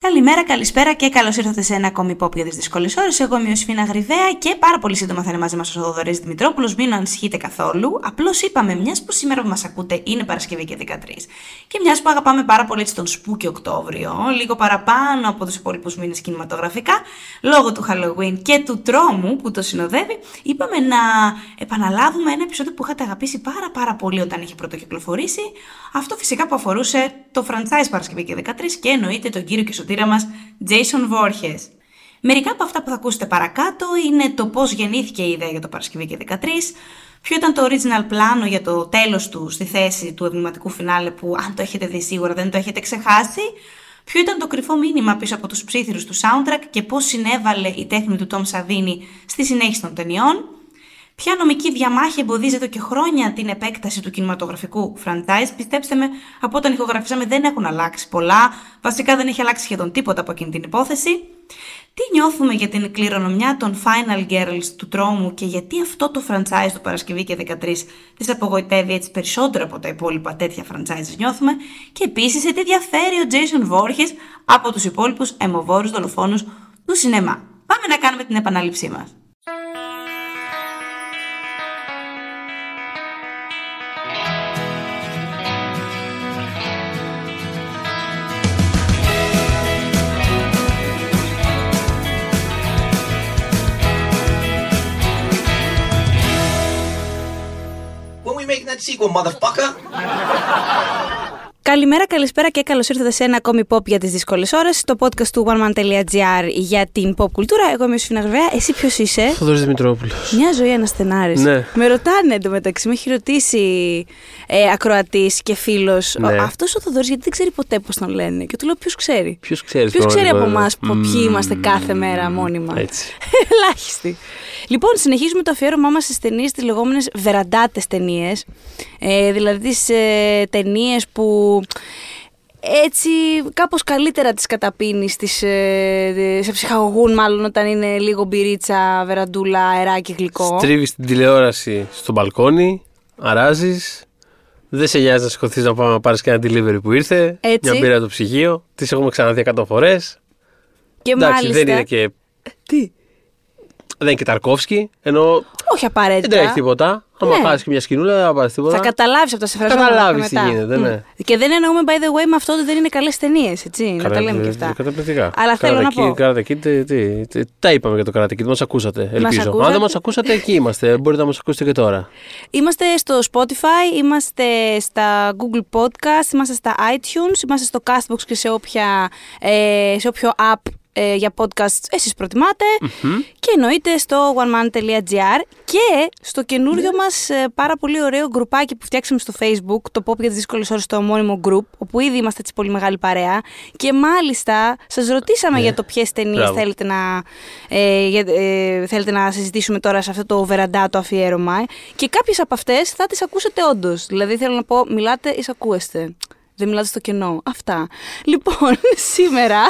Καλημέρα, καλησπέρα και καλώς ήρθατε σε ένα ακόμη υπόπιο της δύσκολης ώρε. Εγώ είμαι ο Σφίνα Γρυβαία και πάρα πολύ σύντομα θα είναι μαζί μας ο Θοδωρής Δημητρόπουλος. Μην ανησυχείτε καθόλου. Απλώς είπαμε, μιας που σήμερα που μας ακούτε είναι Παρασκευή και 13. Και μιας που αγαπάμε πάρα πολύ τον Σπούκι Οκτώβριο, λίγο παραπάνω από τους υπόλοιπους μήνες κινηματογραφικά, λόγω του Halloween και του τρόμου που το συνοδεύει, είπαμε να επαναλάβουμε ένα επεισόδιο που είχατε αγαπήσει πάρα πάρα πολύ όταν είχε πρωτοκυκλοφορήσει. Αυτό φυσικά που αφορούσε το franchise Παρασκευή και 13 και εννοείται τον κύριο και σωτήρα μας Jason Voorhees. Μερικά από αυτά που θα ακούσετε παρακάτω είναι το πώς γεννήθηκε η ιδέα για το Παρασκευή και 13, ποιο ήταν το original πλάνο για το τέλος του στη θέση του ευνηματικού φινάλε που αν το έχετε δει σίγουρα δεν το έχετε ξεχάσει, ποιο ήταν το κρυφό μήνυμα πίσω από τους ψήθυρους του soundtrack και πώς συνέβαλε η τέχνη του Tom Savini στη συνέχιση των ταινιών, Ποια νομική διαμάχη εμποδίζει εδώ και χρόνια την επέκταση του κινηματογραφικού franchise; Πιστέψτε με, από όταν ηχογραφήσαμε δεν έχουν αλλάξει πολλά. Βασικά δεν έχει αλλάξει σχεδόν τίποτα από εκείνη την υπόθεση. Τι νιώθουμε για την κληρονομιά των Final Girls του τρόμου και γιατί αυτό το franchise του Παρασκευή και 13 τις απογοητεύει έτσι περισσότερο από τα υπόλοιπα τέτοια franchises νιώθουμε; Και επίσης σε τι διαφέρει ο Jason Voorhees από τους υπόλοιπους αιμοβόρους δολοφόνους του σινεμά; Πάμε να κάνουμε την επανάληψή μας. Sequel, motherfucker. Καλημέρα, καλησπέρα και καλώς ήρθατε σε ένα ακόμη pop για τις δύσκολες ώρες. Το podcast του oneman.gr για την pop κουλτούρα. Εγώ είμαι ο Σφίνα Γρβαία. Εσύ ποιος είσαι; Θοδωρής Δημητρόπουλος. Μια ζωή αναστενάρη. Ναι. Με ρωτάνε εντωμεταξύ, με έχει ρωτήσει ε, ακροατής και φίλος. Ναι. Αυτός ο Θοδωρής γιατί δεν ξέρει ποτέ πώς τον λένε. Και του λέω ποιος ξέρει; Ποιος ξέρει, Ποιος ξέρει από εμάς Mm, ποιοι είμαστε κάθε μέρα μόνοι μα. Έτσι. Ελάχιστοι. Λοιπόν, συνεχίζουμε το αφιέρωμά μας στις ταινίες, τις λεγόμενες βεραντάτες ταινίες. Ε, δηλαδή τις ε, ταινίες που έτσι κάπως καλύτερα τις καταπίνεις, τις, ε, σε ψυχαγωγούν μάλλον όταν είναι λίγο μπυρίτσα, βεραντούλα, αεράκι, γλυκό. Στρίβεις την τηλεόραση στο μπαλκόνι, αράζεις. Δεν σε νοιάζει να σηκωθείς να πάμε να πάρεις και ένα delivery που ήρθε. Έτσι. Μια μπύρα από το ψυγείο. Τις έχουμε ξαναδεί 100 φορές. και Εντάξει, μάλιστα, δεν είναι και. Τι, Δεν είναι και Ταρκόφσκι. Ενώ όχι δεν απαραίτητα. τρέχει τίποτα. Άμα Ναι. χάσει και μια σκηνούλα, δεν θα πάρεις τίποτα. Θα καταλάβεις από τα σε Θα καταλάβεις τι γίνεται, ναι. Και δεν εννοούμε, by the way, με αυτό ότι δεν είναι καλές ταινίες, έτσι. Να τα λέμε και αυτά. Καταπληκτικά. Αλλά θέλω να πω. Karate Kid, τι, τι, τι, τα είπαμε για το Karate Kid, μας ακούσατε. Ελπίζω. ακούσατε. Αν δεν μας ακούσατε, εκεί είμαστε. Μπορείτε να μας ακούσετε και τώρα. Είμαστε στο Spotify, είμαστε στα Google Podcast, είμαστε στα iTunes, είμαστε στο Castbox και σε, όποια, ε, σε όποιο app ε, για podcast εσείς προτιμάτε και εννοείται στο oneman.gr και στο καινούριο μας ε, πάρα πολύ ωραίο γκρουπάκι που φτιάξαμε στο facebook, το pop για τις δύσκολες ώρες, το ομώνυμο group, όπου ήδη είμαστε έτσι πολύ μεγάλη παρέα και μάλιστα σας ρωτήσαμε για το ποιες ταινίες Μπράβο. θέλετε να, ε, για- ε, θέλετε να συζητήσουμε τώρα σε αυτό το βεραντά το αφιέρωμα ε. και κάποιες από αυτές θα τις ακούσετε όντως. Δηλαδή θέλω να πω, μιλάτε ή ακούεστε. Δεν μιλάτε στο κενό. Αυτά. Λοιπόν, σήμερα.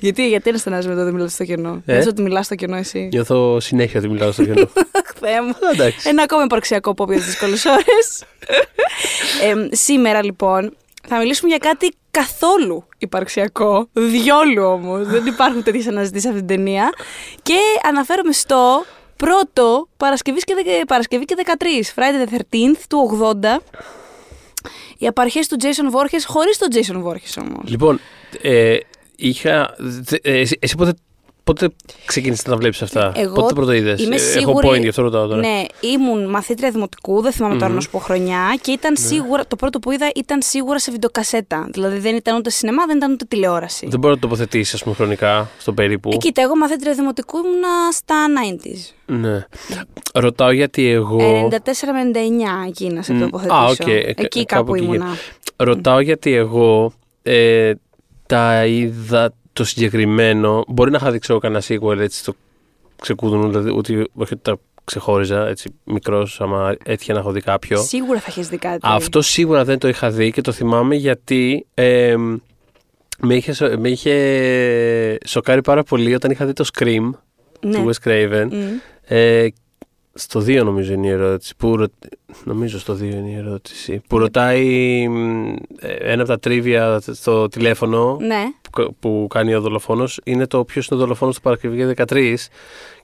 Γιατί, γιατί είναι στενάζομαι εδώ δεν μιλάτε στο κενό; Ε; Ε; ότι μιλάς στο κενό εσύ. Νιώθω συνέχεια ότι μιλάω στο κενό. Θεέ μου. εντάξει. Ένα ακόμα υπαρξιακό pop για τις δύσκολες ώρες. ε, σήμερα λοιπόν θα μιλήσουμε για κάτι καθόλου υπαρξιακό. Διόλου όμως. Δεν υπάρχουν τέτοιες αναζητήσεις σε αυτή την ταινία. Και αναφέρομαι στο πρώτο Παρασκευής και, δεκα- Παρασκευή και 13, Friday the 13th του 80. Οι απαρχές του Jason Voorhees χωρίς τον Jason Voorhees όμως. λοιπόν, ε, είχα. δε- ε, εσύ, εσύ πότε, πότε ξεκίνησες να βλέπεις αυτά; Εγώ πότε το πρώτο είδες; είμαι Έχω σίγουρη- point, γι' αυτό ρωτάω τώρα. Ναι, ήμουν μαθήτρια δημοτικού, δεν θυμάμαι τώρα να σου πω χρονιά και ήταν Ναι. σίγουρα, το πρώτο που είδα ήταν σίγουρα σε βιντεοκασέτα. Δηλαδή δεν ήταν ούτε σινεμά, δεν ήταν ούτε τηλεόραση. Δεν μπορεί να το τοποθετήσεις, ας πούμε, χρονικά στο περίπου. Ε, κοίτα, εγώ μαθήτρια δημοτικού ήμουνα στα 90s. Ναι. Ρωτάω γιατί εγώ. 94 με 99 εκεί να σε Μμ, τοποθετήσω. α, οκ, ε, Εκεί κάπου κάπου εκεί ήμουνα. Ρωτάω γιατί εγώ ε, τα είδα το συγκεκριμένο. Μπορεί να είχα δει ξέρω κανένα sequel έτσι το ξεκούδουν, δηλαδή ότι όχι ότι τα ξεχώριζα έτσι μικρός, άμα έτυχε να έχω δει κάποιο. Σίγουρα θα έχεις δει κάτι. Αυτό σίγουρα δεν το είχα δει και το θυμάμαι γιατί ε, με, είχε, σο- με είχε σοκάρει πάρα πολύ όταν είχα δει το Scream ναι. του Wes Craven. Μμ. Ε, στο 2 νομίζω είναι η ερώτηση. Που, ρω- νομίζω στο 2 είναι η ερώτηση. Που ρωτάει μ, ε, ένα από τα τρίβια στο τηλέφωνο Ναι. που, που κάνει ο δολοφόνος είναι το ποιος είναι ο δολοφόνος του Παρασκευή 13.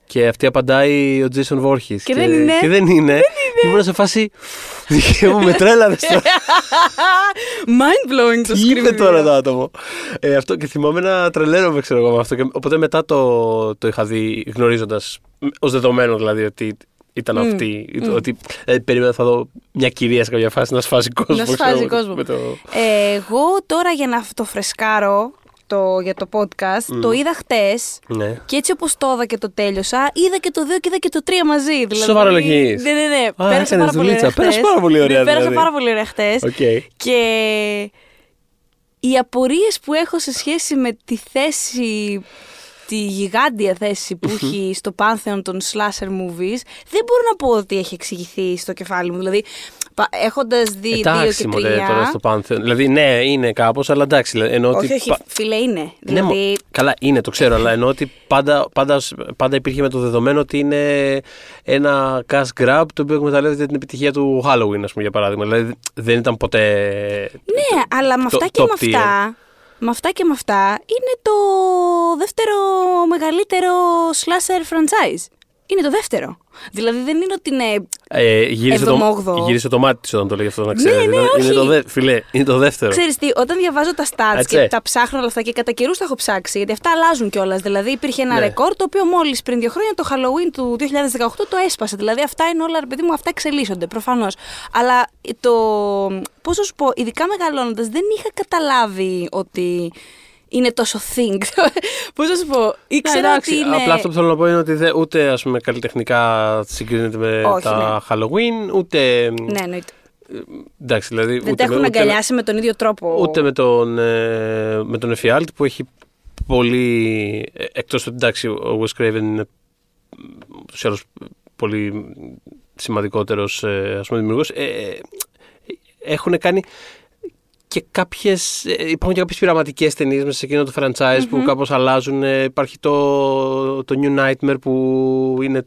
Και αυτή απαντάει ο Jason Voorhees. Και δεν είναι. Και δεν είναι. Και ήμουν σε φάση. Δικαίωμα με τρέλα. Mind blowing το Τι είπε scream τώρα video. το άτομο; Ε, αυτό και θυμάμαι να τρελαίνομαι, ξέρω εγώ με αυτό. Και, οπότε μετά το, το είχα δει γνωρίζοντας, ως δεδομένο δηλαδή ότι ήταν αυτή. Ότι ε, περίμενα θα δω μια κυρία σε κάποια φάση να σφάζει κόσμο. Να ξέρω σφάζει εγώ, κόσμο. με το- Ε, εγώ τώρα για να το φρεσκάρω το, για το podcast, το είδα χτες Ναι. Και έτσι όπως το είδα και το τέλειωσα, είδα και το 2 και είδα και το 3 μαζί. Δηλαδή, Σοβαρό λογής. Ναι, ναι, ναι. Α, πέρασα έκανες πάρα πολύ δουλίτσα. ωραία. Πέρασε χτες. πάρα πολύ ωραία, Ναι, πέρασα δηλαδή. πάρα πολύ ωραία χτες. Οκ. Και οι απορίες που έχω σε σχέση με τη θέση τη γιγάντια θέση που έχει στο πάνθεον των slasher movies, δεν μπορώ να πω ότι έχει εξηγηθεί στο κεφάλι μου. Δηλαδή, έχοντας δει δύο Εντάξει, και μωρέ, τρία. τώρα στο Pantheon. Δηλαδή, ναι, είναι κάπως, αλλά εντάξει. δηλαδή, Εννοώ όχι, ότι όχι, πα- φίλε, είναι. Ναι, Δηλαδή, μο- καλά, είναι, το ξέρω, αλλά εννοώ ότι πάντα, πάντα, πάντα υπήρχε με το δεδομένο ότι είναι ένα cash grab το οποίο εκμεταλλεύεται την επιτυχία του Halloween, ας πούμε, για παράδειγμα. Δηλαδή, δεν ήταν ποτέ. Ναι, αλλά με το- αυτά και με top tier. αυτά, με αυτά και με αυτά, είναι το δεύτερο μεγαλύτερο slasher franchise. Είναι το δεύτερο. Δηλαδή δεν είναι ότι είναι. Ε, γύρισε, το, Εβδομόγδοο. γύρισε το μάτι της όταν το λέει αυτό, να ξέρει. ναι, είναι, όχι. το δε, φιλέ, είναι το δεύτερο. Ξέρεις τι, όταν διαβάζω τα stats Έτσι. και τα ψάχνω όλα αυτά και κατά καιρούς τα έχω ψάξει, γιατί αυτά αλλάζουν κιόλας. Δηλαδή υπήρχε ένα Ναι. ρεκόρ το οποίο μόλις πριν δύο χρόνια το Halloween του 2018 το έσπασε. Δηλαδή αυτά είναι όλα, ρε παιδί μου, αυτά εξελίσσονται προφανώς. Αλλά το. Πώς να σου πω, ειδικά μεγαλώνοντας, δεν είχα καταλάβει ότι είναι τόσο think. Πώς να σου πω, ήξερα Ναι, εντάξει, ότι είναι. Απλά αυτό που θέλω να πω είναι ότι δε, ούτε ας πούμε, καλλιτεχνικά συγκρίνεται με Όχι, τα Halloween, ούτε. Ναι, εννοείται. Εντάξει, δηλαδή. Δεν ούτε τα έχουν με, ούτε, αγκαλιάσει με τον ίδιο τρόπο. ούτε με τον, ε, με τον Εφιάλτη που έχει πολύ. ε, Εκτός ότι εντάξει, ο Wes Craven είναι ούτως ή άλλως πολύ σημαντικότερος ε, ας πούμε, δημιουργός. Ε, ε, έχουν κάνει και κάποιες, ε, υπάρχουν και κάποιες πειραματικές ταινίες μέσα σε εκείνο το franchise που κάπως αλλάζουν. Ε, υπάρχει το, το New Nightmare που είναι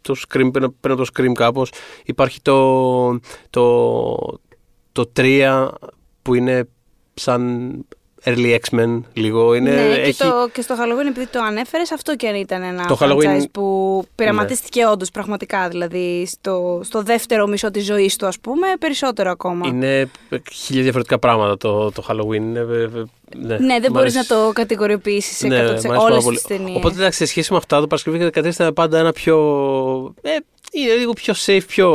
το Scream, παίρνω, παίρνω το Scream κάπως. Υπάρχει το, το, το 3 που είναι σαν early X-Men λίγο. Είναι, ναι, έχει, και, το, και στο Halloween, επειδή το ανέφερες, αυτό και αν ήταν ένα Το franchise Halloween- που πειραματίστηκε όντως πραγματικά. Δηλαδή στο, στο δεύτερο μισό της ζωής του, ας πούμε, περισσότερο ακόμα. Είναι χίλια διαφορετικά πράγματα το, το Halloween. Είναι, ε, ε, ναι, ναι, δεν μ' μπορείς αρέσει. να το κατηγοριοποιήσεις σε Ναι, 100% μ' αρέσει όλες πάρα τις πολύ. ταινίες. Οπότε εντάξει, σε σχέση με αυτά, το Παρασκευή 13 ήταν πάντα ένα πιο. Ε, είναι λίγο πιο safe, πιο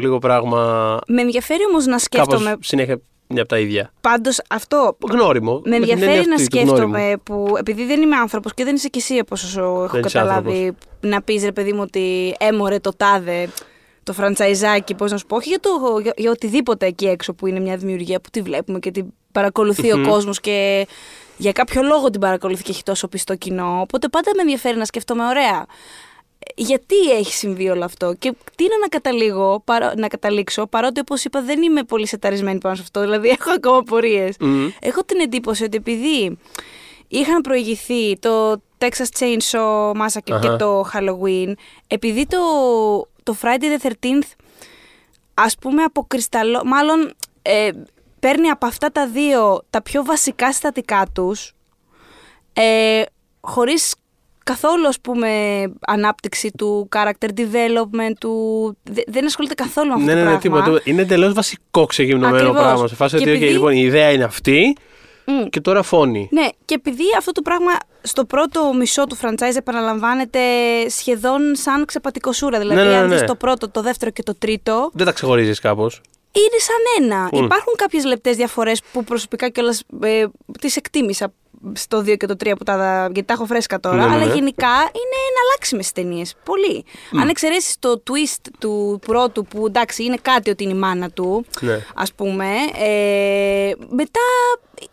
λίγο πράγμα. Με ενδιαφέρει όμως να σκέφτομαι. Κάπως συνέχεια μια από τα ίδια. Πάντως αυτό. Γνώριμο. Με την ενδιαφέρει έννοια να αυτή του γνώριμου. σκέφτομαι που επειδή δεν είμαι άνθρωπος και δεν είσαι κι εσύ όπω έχω Δεν είσαι καταλάβει, να πεις ρε παιδί μου ότι έμορε το τάδε το φραντσαϊζάκι, πώς να σου πω, όχι για, το, για, για οτιδήποτε εκεί έξω που είναι μια δημιουργία που τη βλέπουμε και την παρακολουθεί ο κόσμος και για κάποιο λόγο την παρακολουθεί και έχει τόσο πιστό κοινό. Οπότε πάντα με ενδιαφέρει να σκεφτόμαι, ωραία. Γιατί έχει συμβεί όλο αυτό και τι είναι να, καταλήγω, παρό- να καταλήξω, παρότι όπως είπα δεν είμαι πολύ σεταρισμένη πάνω σε αυτό, δηλαδή έχω ακόμα πορείες. Μμμ. Έχω την εντύπωση ότι επειδή είχαν προηγηθεί το Texas Chainsaw Massacre και Αχα. το Halloween, επειδή το, το Friday the 13th ας πούμε αποκρισταλώ, μάλλον ε, παίρνει από αυτά τα δύο τα πιο βασικά συστατικά τους, ε, χωρίς καθόλου ας πούμε ανάπτυξη του character development, του... δε- δεν ασχολείται καθόλου με αυτό Ναι, το ναι, ναι, πράγμα. τίποτα. Είναι εντελώς βασικό ξεγυμνωμένο Ακριβώς. πράγμα. Σε φάση Και ότι, okay, επειδή- λοιπόν, η ιδέα είναι αυτή Μμ. και τώρα φώνει. Ναι, και επειδή αυτό το πράγμα στο πρώτο μισό του franchise επαναλαμβάνεται σχεδόν σαν ξεπατικοσούρα. Δηλαδή, Ναι, ναι, ναι, αν δεις ναι. το πρώτο, το δεύτερο και το τρίτο, Δεν τα ξεχωρίζεις κάπως. είναι σαν ένα. Μμ. Υπάρχουν κάποιες λεπτές διαφορές που προσωπικά κιόλας ε, τις εκτίμησα στο 2 και το 3 που τα, γιατί τα έχω φρέσκα τώρα. Ναι, ναι, αλλά ναι. γενικά είναι εναλλάξιμες ταινίες. Πολύ. Αν εξαιρέσεις το twist του πρώτου που εντάξει είναι κάτι ότι είναι η μάνα του, Ναι. ας πούμε, ε, μετά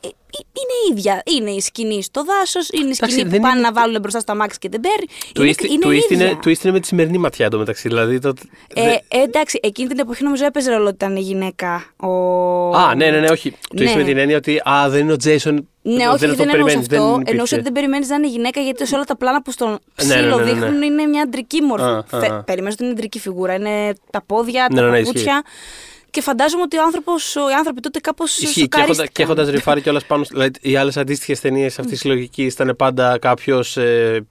ε, ε, είναι ίδια. Είναι η σκηνή στο δάσος, είναι η σκηνή που δεν πάνε είναι- να βάλουν μπροστά στο αμάξι και δεν παίρνει. Twist, είναι, είναι twist, ίδια. είναι, twist είναι με τη σημερινή ματιά εντωμεταξύ. Δηλαδή, το, Ε, δε- ε, εντάξει, εκείνη την εποχή νομίζω έπαιζε ρόλο ότι ήταν γυναίκα. Ο... Α, ναι, ναι, ναι, όχι. Το Ναι. είσαι με την έννοια ότι α, δεν είναι ο Τζέισον. Ναι, όχι, δεν, αυτό που εννοούσα περιμένεις, αυτό. δεν Εννοούσα υπήρχε. ότι δεν περιμένεις να είναι γυναίκα γιατί σε όλα τα πλάνα που στον ναι, ψήλο ναι, ναι, ναι. δείχνουν είναι μια αντρική μορφή. Α, α, Θε- α. Περιμένεις ότι είναι αντρική φιγούρα. Είναι τα πόδια, Ναι, τα ναι, ναι, παπούτσια. Και φαντάζομαι ότι ο άνθρωπος, οι άνθρωποι τότε κάπως. Ισχύει και, έχοντα, και έχοντας ρηφάρει κιόλας πάνω. Δηλαδή, οι άλλες αντίστοιχες ταινίες αυτής της λογικής ήταν πάντα κάποιος ε,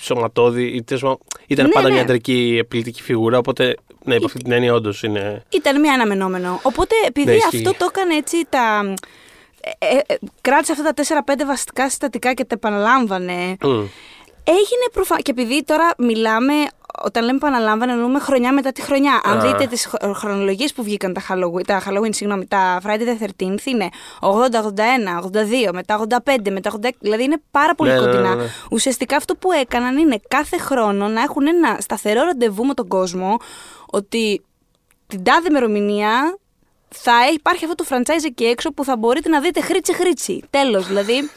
σωματώδη ή τέλος- ήταν Ναι, πάντα ναι. μια αντρική επιλητική φιγούρα. Οπότε, ναι, υπό αυτή την έννοια, όντως είναι. Ήταν μια αναμενόμενο. Οπότε επειδή Ναι, ισχύει. αυτό το έκανε έτσι τα. Ε, ε, ε, κράτησε αυτά τα 4-5 βασικά συστατικά και τα επαναλάμβανε. Μμ. Έγινε προφανώ. Και επειδή τώρα μιλάμε, όταν λέμε επαναλάμβανε, εννοούμε χρονιά μετά τη χρονιά. Αν Α. δείτε τις χρονολογίες που βγήκαν τα Halloween, τα, Halloween, συγγνώμη, τα Friday the 13th είναι 80, 81, 82, μετά 85, μετά 86. Δηλαδή είναι πάρα πολύ Ναι, ναι, ναι, κοντινά. ναι. Ουσιαστικά αυτό που έκαναν είναι κάθε χρόνο να έχουν ένα σταθερό ραντεβού με τον κόσμο ότι την τάδε ημερομηνία θα υπάρχει αυτό το franchise εκεί έξω που θα μπορείτε να δείτε χρήτσι χρήτσι. Τέλος. Δηλαδή,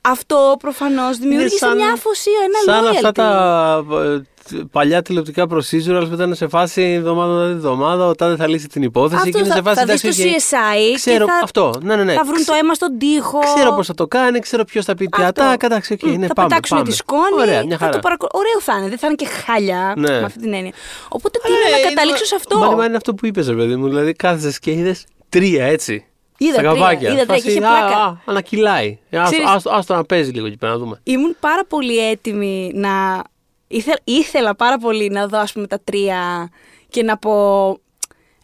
αυτό προφανώς δημιούργησε σαν- μια αφοσία, ένα Σαν loyalty. αυτά τα ε, παλιά τηλεοπτικά procedurals που ήταν σε φάση εβδομάδα με εβδομάδα, ο τάδε θα λύσει την υπόθεση Αυτό και είναι θα, σε φάση θα δεις το εντάξει, οκ. CSI Ξέρω και θα, αυτό. Ναι, ναι, ναι. θα βρουν το αίμα στον τοίχο. Ξέρω πώς θα το κάνει, ξέρω ποιος θα πει τι Αυτό. ατά. Εντάξει, οκ, Μ, ναι, θα πάμε. πετάξουν πάμε. τη σκόνη. Ωραία, μια θα χαρά. το παρακολου... Ωραίο θα είναι, δεν θα είναι και χάλια Ναι. με αυτή την έννοια. Οπότε τι Αλλά, είναι ε, να είναι- καταλήξω σε αυτό; Μα, μα είναι αυτό που είπες, ρε παιδί μου. Δηλαδή κάθεσαι και είδες τρία έτσι. Είδα στα τρία, καβάκια. είδα τρία Φάση, και είχε α, πλάκα. α, ανακυλάει. Ε, Άστο Ξέρεις- άστο- άστο να παίζει λίγο εκεί πέρα να δούμε. Ήμουν πάρα πολύ έτοιμη να. Ήθε... Ήθελα πάρα πολύ να δω, ας πούμε, τα τρία και να πω.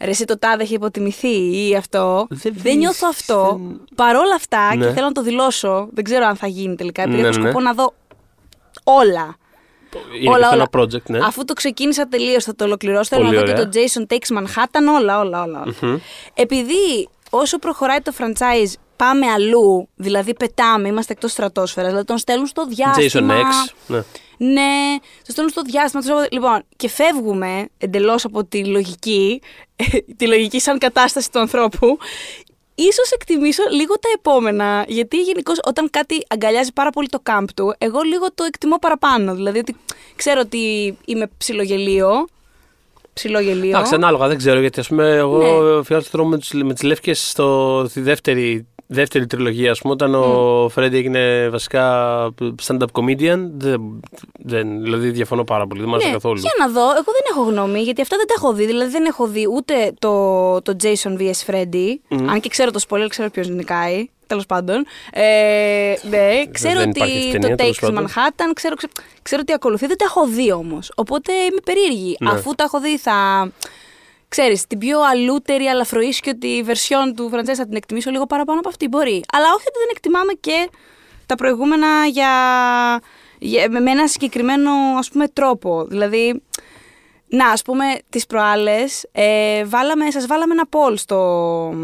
Ρε, εσύ το τάδε έχει υποτιμηθεί ή αυτό. Δεν Δεν, βρεις, νιώθω αυτό. δεν- Παρόλα αυτά, Ναι. και θέλω να το δηλώσω, δεν ξέρω αν θα γίνει τελικά, επειδή Ναι, έχω ναι. σκοπό να δω όλα. Είναι όλα, και αυτό όλα. ένα project, ναι. Αφού το ξεκίνησα τελείως, θα το ολοκληρώσω. Θέλω Πολύ να δω και ωραία. το Jason Takes Manhattan, όλα, όλα, όλα. όλα. Επειδή όσο προχωράει το franchise, πάμε αλλού, δηλαδή πετάμε, είμαστε εκτός στρατόσφαιρας, δηλαδή τον στέλνουν στο Jason διάστημα. X. Ναι. Ναι, το στέλνουν στο διάστημα. τους- Λοιπόν, και φεύγουμε εντελώς από τη λογική, τη λογική σαν κατάσταση του ανθρώπου. Ίσως εκτιμήσω λίγο τα επόμενα, γιατί γενικώς όταν κάτι αγκαλιάζει πάρα πολύ το camp του, εγώ λίγο το εκτιμώ παραπάνω. Δηλαδή ότι ξέρω ότι είμαι ψιλογελίο. Ψιλογελίο. Εντάξει, ανάλογα, δεν ξέρω γιατί ας πούμε εγώ Ναι. φτιάξω το δρόμο με τις, με τις λεύκες στο, στη δεύτερη, δεύτερη τριλογία ας πούμε όταν ο Φρέντι έγινε βασικά stand-up comedian δεν, δεν, δηλαδή διαφωνώ πάρα πολύ, δεν μου άρεσε Ναι, καθόλου. Για να δω, εγώ δεν έχω γνώμη, γιατί αυτά δεν τα έχω δει. Δηλαδή δεν έχω δει ούτε το, το Jason vs. Freddy, αν και ξέρω το spoiler, ξέρω ποιος νικάει. Τέλος πάντων. Ε, ναι, ξέρω δεν υπάρχει ότι αυτή η το ταινία, τέλος Takes πάντων. Manhattan, ξέρω, ξέρω, ξέρω ότι ακολουθεί. Δεν τα έχω δει όμως. Οπότε είμαι περίεργη. Ναι. Αφού τα έχω δει, θα. Ξέρεις, την πιο αλούτερη, αλαφροίσκιωτη version του franchise θα την εκτιμήσω λίγο παραπάνω από αυτή. Μπορεί. Αλλά όχι ότι δεν εκτιμάμε και τα προηγούμενα για, για, με ένα συγκεκριμένο ας πούμε τρόπο. Δηλαδή, να, ας πούμε, τις προάλλες ε, βάλαμε, σας βάλαμε ένα poll στο...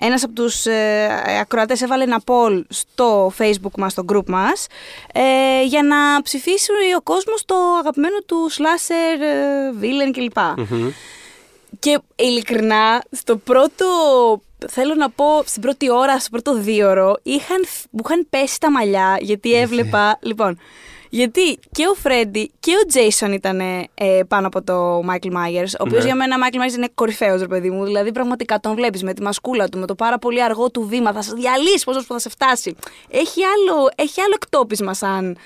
Ένας από τους ε, ακροατές έβαλε ένα poll στο facebook μας, στο group μας ε, για να ψηφίσει ο κόσμος το αγαπημένο του slasher, ε, villain κλπ. Και ειλικρινά, στο πρώτο, θέλω να πω, στην πρώτη ώρα, στο πρώτο δίωρο, είχαν, μου είχαν πέσει τα μαλλιά, γιατί έβλεπα, λοιπόν, γιατί και ο Φρέντι και ο Τζέισον ήταν ε, πάνω από το Μάικλ Μάγερς, ο οποίος Ναι. για μένα Μάικλ Μάγερς είναι κορυφαίος, ρε παιδί μου, δηλαδή πραγματικά τον βλέπεις με τη μασκούλα του, με το πάρα πολύ αργό του βήμα, θα σε διαλύσει ώσπου να σε φτάσει. Έχει άλλο, έχει άλλο εκτόπισμα σαν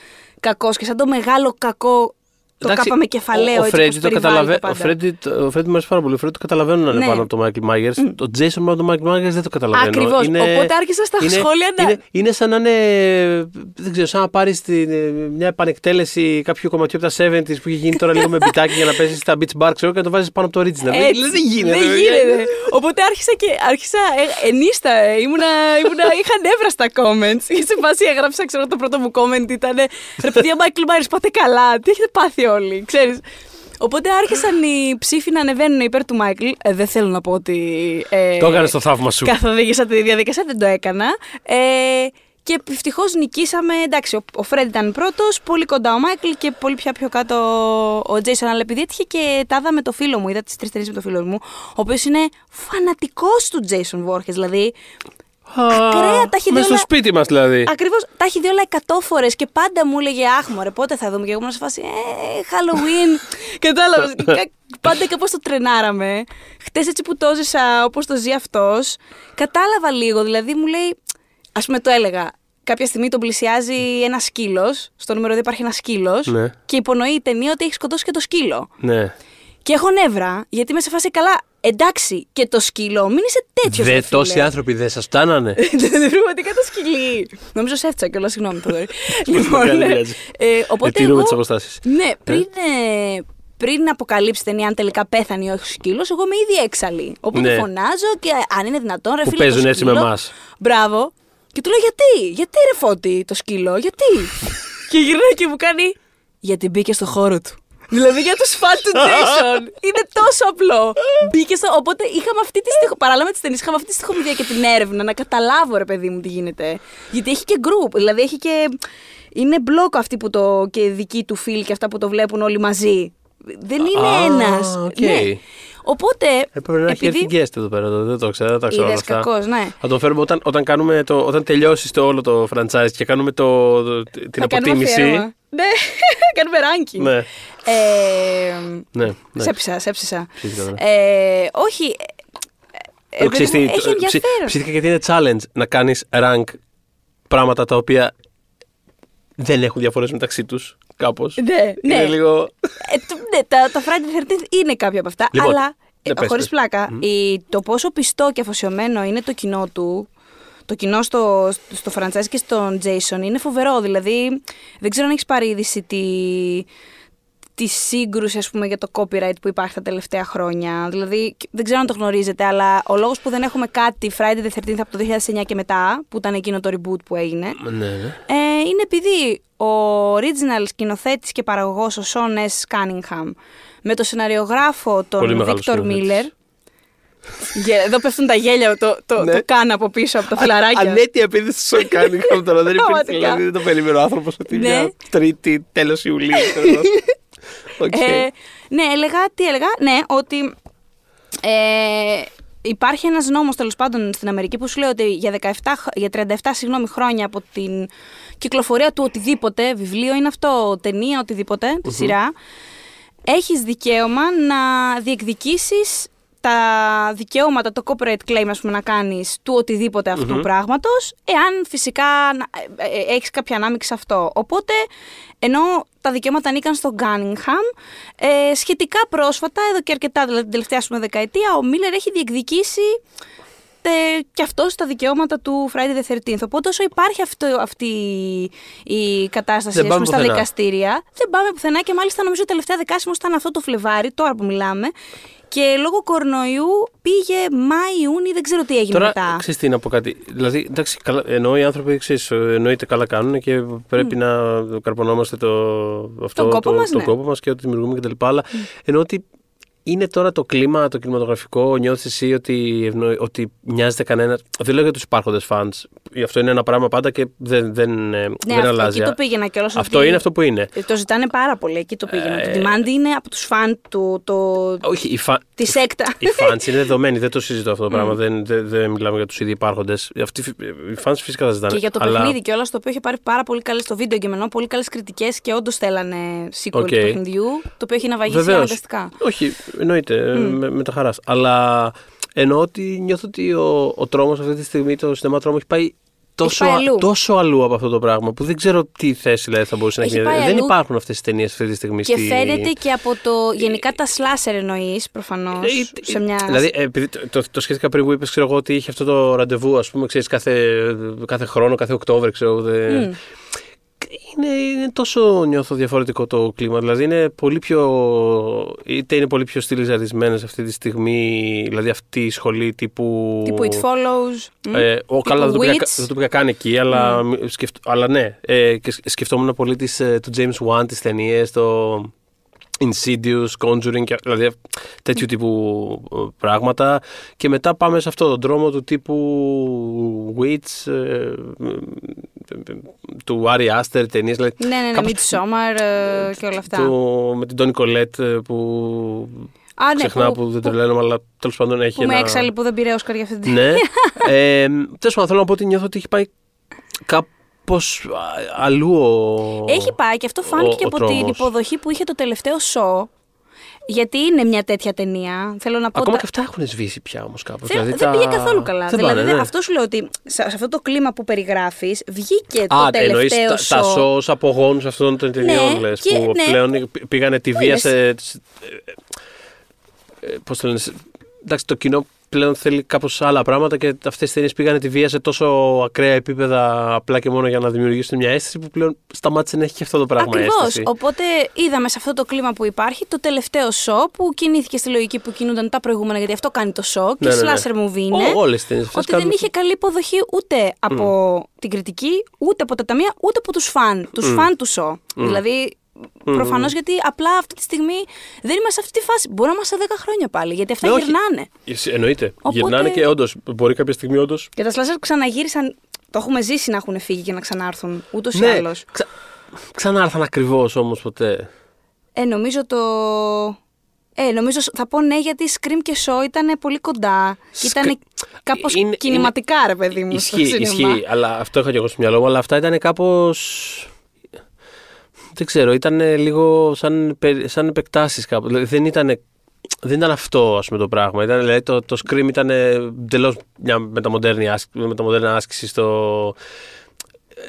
κακός και σαν το μεγάλο κακό, το Εντάξει, κάπα με κεφαλαίο, ο, ο έτσι, Φρέντι πως το περιβάλλει καταλαβαίνει. τα Ο πάντα. Φρέντι, το- ο Φρέντι μου αρέσει πάρα πολύ. Ο Φρέντι το καταλαβαίνω να είναι Ναι. πάνω από τον Μάικλ Μάγερς. Το Τζέισον πάνω από τον Μάικλ Μάγερς δεν το καταλαβαίνω. Ακριβώς. Οπότε άρχισα στα σχόλια να- Είναι, είναι σαν να είναι. Δεν ξέρω, σαν να πάρεις μια επανεκτέλεση κάποιου κομματιού από τα 70s που έχει γίνει τώρα λίγο με μπιτάκι για να παίζει στα beach bar, ξέρω και να το βάζεις πάνω από το original. Έτσι. Δηλαδή, δεν γίνεται. Δεν παιδιά. γίνεται. Οπότε άρχισα και άρχισα ε, ενίσταμαι. ε, Ήμουνα, ήμουνα, είχα νεύρα στα comments. Και σε φάση έγραψα, ξέρω, το πρώτο μου comment ήταν Ρε παιδιά, Μάικλ Μάγερς, πάτε καλά. Τι έχετε πάθει όλοι, ξέρεις. Οπότε άρχισαν οι ψήφοι να ανεβαίνουν υπέρ του Μάικλ. Ε, δεν θέλω να πω ότι. Ε, Το έκανε το θαύμα σου. Καθοδήγησα τη διαδικασία, δεν το έκανα. Ε, και ευτυχώς νικήσαμε. Εντάξει, ο, ο Φρέντι ήταν πρώτος, πολύ κοντά ο Μάικλ και πολύ πια πιο κάτω ο Τζέισον. Αλλά επειδή έτυχε και τα είδα με το φίλο μου, είδα τις τρεις ταινίες με το φίλο μου, ο οποίος είναι φανατικός του Τζέισον Βόρχις. Δηλαδή, ακραία τα έχει δει Μες στο όλα. σπίτι μας δηλαδή. Ακριβώς τα έχει δει όλα εκατό φορέ και πάντα μου έλεγε Αχ, μωρέ, πότε θα δούμε. Και εγώ ήμουν σε φάση Ε, Halloween. Κατάλαβε. πάντα κάπω το τρενάραμε. Χτες έτσι που το ζήσα όπως το ζει αυτός, κατάλαβα λίγο. Δηλαδή μου λέει, Α πούμε, το έλεγα. Κάποια στιγμή τον πλησιάζει ένα σκύλος. Στο νούμερο 2 υπάρχει ένας σκύλος. Ναι. Και υπονοεί η ταινία ότι έχει σκοτώσει και το σκύλο. Ναι. Και έχω νεύρα, γιατί είμαι σε φάση καλά. Εντάξει, και το σκύλο, μην είσαι τέτοιος. Δε, τόσοι άνθρωποι δεν σας φτάνανε. Πραγματικά το σκυλί. Νομίζω σε έφτιαξα κιόλας, συγγνώμη, Θοδωρή. λοιπόν, δεν ναι. πειράζει. ε, οπότε Ετηρούμε εγώ, τις αποστάσεις. Ναι, πριν, ε, πριν αποκαλύψει ταινία αν τελικά πέθανε ή όχι ο σκύλος, εγώ είμαι ήδη έξαλλη. Οπότε Ναι. φωνάζω και αν είναι δυνατόν, ρε Που φίλε. παίζουν το έτσι με σκύλο. εμάς. Μπράβο. Και του λέω γιατί, γιατί ρε φώτη το σκύλο, γιατί; και γυρνάει και μου κάνει. Γιατί μπήκε στο χώρο του. Δηλαδή για του φαν του Jason. Είναι τόσο απλό. Μπήκε στο. Οπότε είχαμε αυτή τη στοιχο... Παράλληλα με τις ταινίες, είχαμε αυτή τη στιχομυθία και την έρευνα να καταλάβω, ρε παιδί μου, τι γίνεται. Γιατί έχει και group. Δηλαδή έχει και. Είναι μπλοκ αυτοί που το. και δικοί του φίλοι και αυτά που το βλέπουν όλοι μαζί. Δεν είναι Α, ένας. οκ. Ναι. Οπότε. Έπρεπε να έχει έρθει guest εδώ πέρα, το- δεν το ξέρω, δεν τα ξέρω όλα Είδες αυτά. κακός, ναι. Θα τον φέρουμε όταν, όταν, κάνουμε το, όταν τελειώσεις το όλο το franchise και κάνουμε το, το- την θα κάνουμε αποτίμηση. αφιέρωμα. Ναι, κάνουμε ranking. Ναι, Ε, ναι. ναι. Σέψησα, σέψησα. Ψήθηκα τώρα. Ε, όχι. Ε, Το παιδί ξέρεις μου, τι, έχει το- ψή- ενδιαφέρον. Ψήθηκα γιατί είναι challenge να κάνεις rank πράγματα τα οποία δεν έχουν διαφορές μεταξύ τους. Κάπως. Ναι, ναι. Είναι λίγο. Ε, το- ναι, τα, τα Friday the 13th είναι κάποια από αυτά. Λοιπόν, αλλά ναι, πες, χωρίς πες. πλάκα, η, το πόσο πιστό και αφοσιωμένο είναι το κοινό του, το κοινό στο, στο franchise και στον Jason είναι φοβερό. Δηλαδή, δεν ξέρω αν έχεις πάρει είδηση τη, τη σύγκρουση ας πούμε, για το copyright που υπάρχει τα τελευταία χρόνια. Δηλαδή, δεν ξέρω αν το γνωρίζετε, αλλά ο λόγος που δεν έχουμε κάτι Friday the 13th από το 2009 και μετά, που ήταν εκείνο το reboot που έγινε, ναι, ναι. ε, είναι επειδή ο original σκηνοθέτης και παραγωγός ο Sean S. Cunningham με το σεναριογράφο τον Πολύ μεγάλος Victor σκηνοθέτης. Miller Γε- Εδώ πέφτουν τα γέλια, το, το, Ναι. το κάνω από πίσω από τα φιλαράκια. Αναίτια επίθεση στον Κάνιγχαμ τώρα. Δεν υπήρχε. Πραγματικά. Δηλαδή δεν το περίμενε ο άνθρωπος ότι Ναι. μια Τρίτη, τέλος Ιουλίου. ξέρω εγώ. Οκ. Ε, ναι, έλεγα, τι έλεγα, ναι, ότι ε, υπάρχει ένας νόμος τέλος πάντων στην Αμερική που σου λέει ότι για, 17, χ- για 37 συγγνώμη, χρόνια από την κυκλοφορία του οτιδήποτε, βιβλίο είναι αυτό, ταινία, οτιδήποτε, τη σειρά, έχεις δικαίωμα να διεκδικήσεις τα δικαιώματα, το copyright claim, ας πούμε, να κάνεις του οτιδήποτε αυτού πράγματος, εάν φυσικά να- ε, ε, έχεις κάποια ανάμειξη σε αυτό. Οπότε, ενώ τα δικαιώματα ανήκαν στον Cunningham, ε, σχετικά πρόσφατα, εδώ και αρκετά, δηλαδή την τελευταία ας πούμε, δεκαετία, ο Μίλλερ έχει διεκδικήσει τε, και αυτός τα δικαιώματα του Friday the 13th. Οπότε όσο υπάρχει αυτό, αυτή η κατάσταση Δεν ας πούμε, πάμε στα πουθενά. δικαστήρια, δεν πάμε πουθενά και μάλιστα νομίζω τελευταία δεκάσιμος ήταν αυτό το Φλεβάρι, τώρα που μιλάμε. Και λόγω κορονοϊού πήγε Μάη, Ιούνι, δεν ξέρω τι έγινε Τώρα, μετά. ξέρεις τι να πω κάτι. Δηλαδή, εντάξει, καλά, ενώ οι άνθρωποι ξέρεις, εννοείται καλά κάνουν και πρέπει να καρπονόμαστε το, αυτό, Τον κόπο το, μας, τον ναι. κόπο μας και ό,τι δημιουργούμε κτλ. Αλλά ενώ ότι είναι τώρα το κλίμα το κινηματογραφικό, νιώθεις εσύ ότι, ευνοεί, ότι νοιάζεται κανένα. Δεν λέω για τους υπάρχοντες fans. Αυτό είναι ένα πράγμα πάντα και δεν, δεν, ε, Ναι, δεν αυτό- αλλάζει. εκεί το πήγαινα κιόλας Αυτό ότι- είναι αυτό που είναι. Ε, Το ζητάνε πάρα πολύ, εκεί το πήγαινα. Ε, το demand είναι από τους φαν του, το, Όχι, οι, φα... της σέχτα. οι fans είναι δεδομένοι, δεν το συζητώ αυτό το πράγμα. Δεν, δεν, δεν μιλάμε για τους ήδη υπάρχοντες. Οι fans φυσικά θα ζητάνε. Και για το αλλά... παιχνίδι κιόλας, το οποίο είχε πάρει πάρα πολύ καλές στο βίντεο και μενό, πολύ καλές κριτικές και όντως θέλανε sequel Οκ. του παιχνιδιού, το οποίο έχει ναυαγίσει Βεβαίως. αναγκαστικά. Όχι, εννοείται, με, μετά χαράς. Αλλά εννοώ ότι νιώθω ότι ο, ο τρόμος αυτή τη στιγμή, το σινεμά τρόμο, έχει πάει τόσο, πάει α- αλλού. τόσο αλλού από αυτό το πράγμα που δεν ξέρω τι θέση δηλαδή, θα μπορούσε να Έχει έχει. πάει Δεν αλλού. υπάρχουν αυτές τι ταινίες αυτή τη στιγμή. Και στη... φαίνεται και από το. Γενικά τα slasher εννοείς προφανώς. Ε, σε μια. Δηλαδή, ε, επειδή το, το, το σκέφτηκα πριν που είπες, ξέρω εγώ, ότι είχε αυτό το ραντεβού, ας πούμε, ξέρεις, κάθε, κάθε χρόνο, κάθε Οκτώβριο, ξέρω εγώ. δε- Είναι, είναι τόσο νιώθω διαφορετικό το κλίμα. Δηλαδή είναι πολύ πιο. είτε είναι πολύ πιο στυλιζαρισμένες αυτή τη στιγμή, δηλαδή αυτή η σχολή τύπου. τύπου It Follows. μ. Ε, ο, καλά, δεν το, πήγα, Wits. δεν το πήγα καν εκεί, αλλά, σκεφτ, αλλά ναι. Ε, και σκ- σκεφτόμουν πολύ τις, ε, του James Wan, τις ταινίες, το Insidious, Conjuring, και- δηλαδή τέτοιου τύπου ε, πράγματα. Και μετά πάμε σε αυτό τον δρόμο του τύπου Witch, ε, ε, ε, του Ari Aster, ταινίες. Δηλαδή, Ναι, ναι, ναι, κάπως Midsommar ε, και όλα αυτά. του- με την Toni Collette που Α, ναι, ξεχνά που, δεν τρελαίνομαι, αλλά τέλος πάντων έχει Που με ένα... έξαλλη που δεν πήρε Όσκαρ για αυτή την Ναι. ε, Τέλος πάντων, θέλω να πω ότι νιώθω ότι έχει πάει κάπω αλλού ο. Έχει πάει και αυτό φάνηκε ο- και ο από την τρόμος. υποδοχή που είχε το τελευταίο show. Γιατί είναι μια τέτοια ταινία. Θέλω να πω. Ακόμα τα- και αυτά έχουν σβήσει πια όμως κάπως. Θέλω- Δηλαδή, δεν τα- πήγε καθόλου καλά. Δεν δηλαδή, πάνε, ναι. αυτό σου λέω ότι σε, σε αυτό το κλίμα που περιγράφεις βγήκε το Α, εννοείς τελευταίο τα, τα show. shows απογόνους αυτών των ταινιών, Ναι, λες, και- που ναι. πλέον π- πήγανε τη βία είδες. σε... ε, πώς το λένε, σε- εντάξει, το κοινό πλέον θέλει κάπως άλλα πράγματα και αυτές τι ταινίες πήγανε τη βία σε τόσο ακραία επίπεδα απλά και μόνο για να δημιουργήσουν μια αίσθηση που πλέον σταμάτησε να έχει και αυτό το πράγμα Ακριβώς. αίσθηση. Οπότε είδαμε σε αυτό το κλίμα που υπάρχει το τελευταίο σο που κινήθηκε στη λογική που κινούνταν τα προηγούμενα, γιατί αυτό κάνει το σο και Ναι, ναι, ναι. slasher movie είναι. Ό, όλες τις ταινίες αυτές Ότι δεν κάνουν- είχε καλή υποδοχή ούτε από την κριτική, ούτε από τα ταμεία, ούτε από τους φαν. Τους φαν του σο. Δηλαδή. Προφανώς γιατί απλά αυτή τη στιγμή δεν είμαστε σε αυτή τη φάση. Μπορεί να είμαστε σε 10 χρόνια πάλι, γιατί αυτά Ναι, όχι. γυρνάνε. Εσύ- Εννοείται. Οπότε- Γυρνάνε και όντως μπορεί κάποια στιγμή όντως. Και τα slasher ξαναγύρισαν. Το έχουμε ζήσει να έχουν φύγει και να ξανάρθουν. Ούτως ή Ναι, άλλως. ξα... ξανά έρθαν ακριβώς όμως ποτέ. Ε, νομίζω το. Ε, νομίζω θα πω ναι γιατί Scream και Show ήταν πολύ κοντά. Και Σκ- ήταν κάπως Είναι- κινηματικά, ρε παιδί μου, στο Ισχύει, σινεμά. ισχύει. Αλλά αυτό είχα και εγώ στο μυαλό μου. Αλλά αυτά ήταν κάπω. Δεν ξέρω, ήταν λίγο σαν, περι- σαν επεκτάσεις κάπου. Δηλαδή δεν ήταν, δεν ήταν αυτό ας πούμε, το πράγμα. Ήταν, δηλαδή, το, το Scream ήταν εντελώς μια μεταμοντέρνη άσκηση, μεταμοντέρνα άσκηση στο.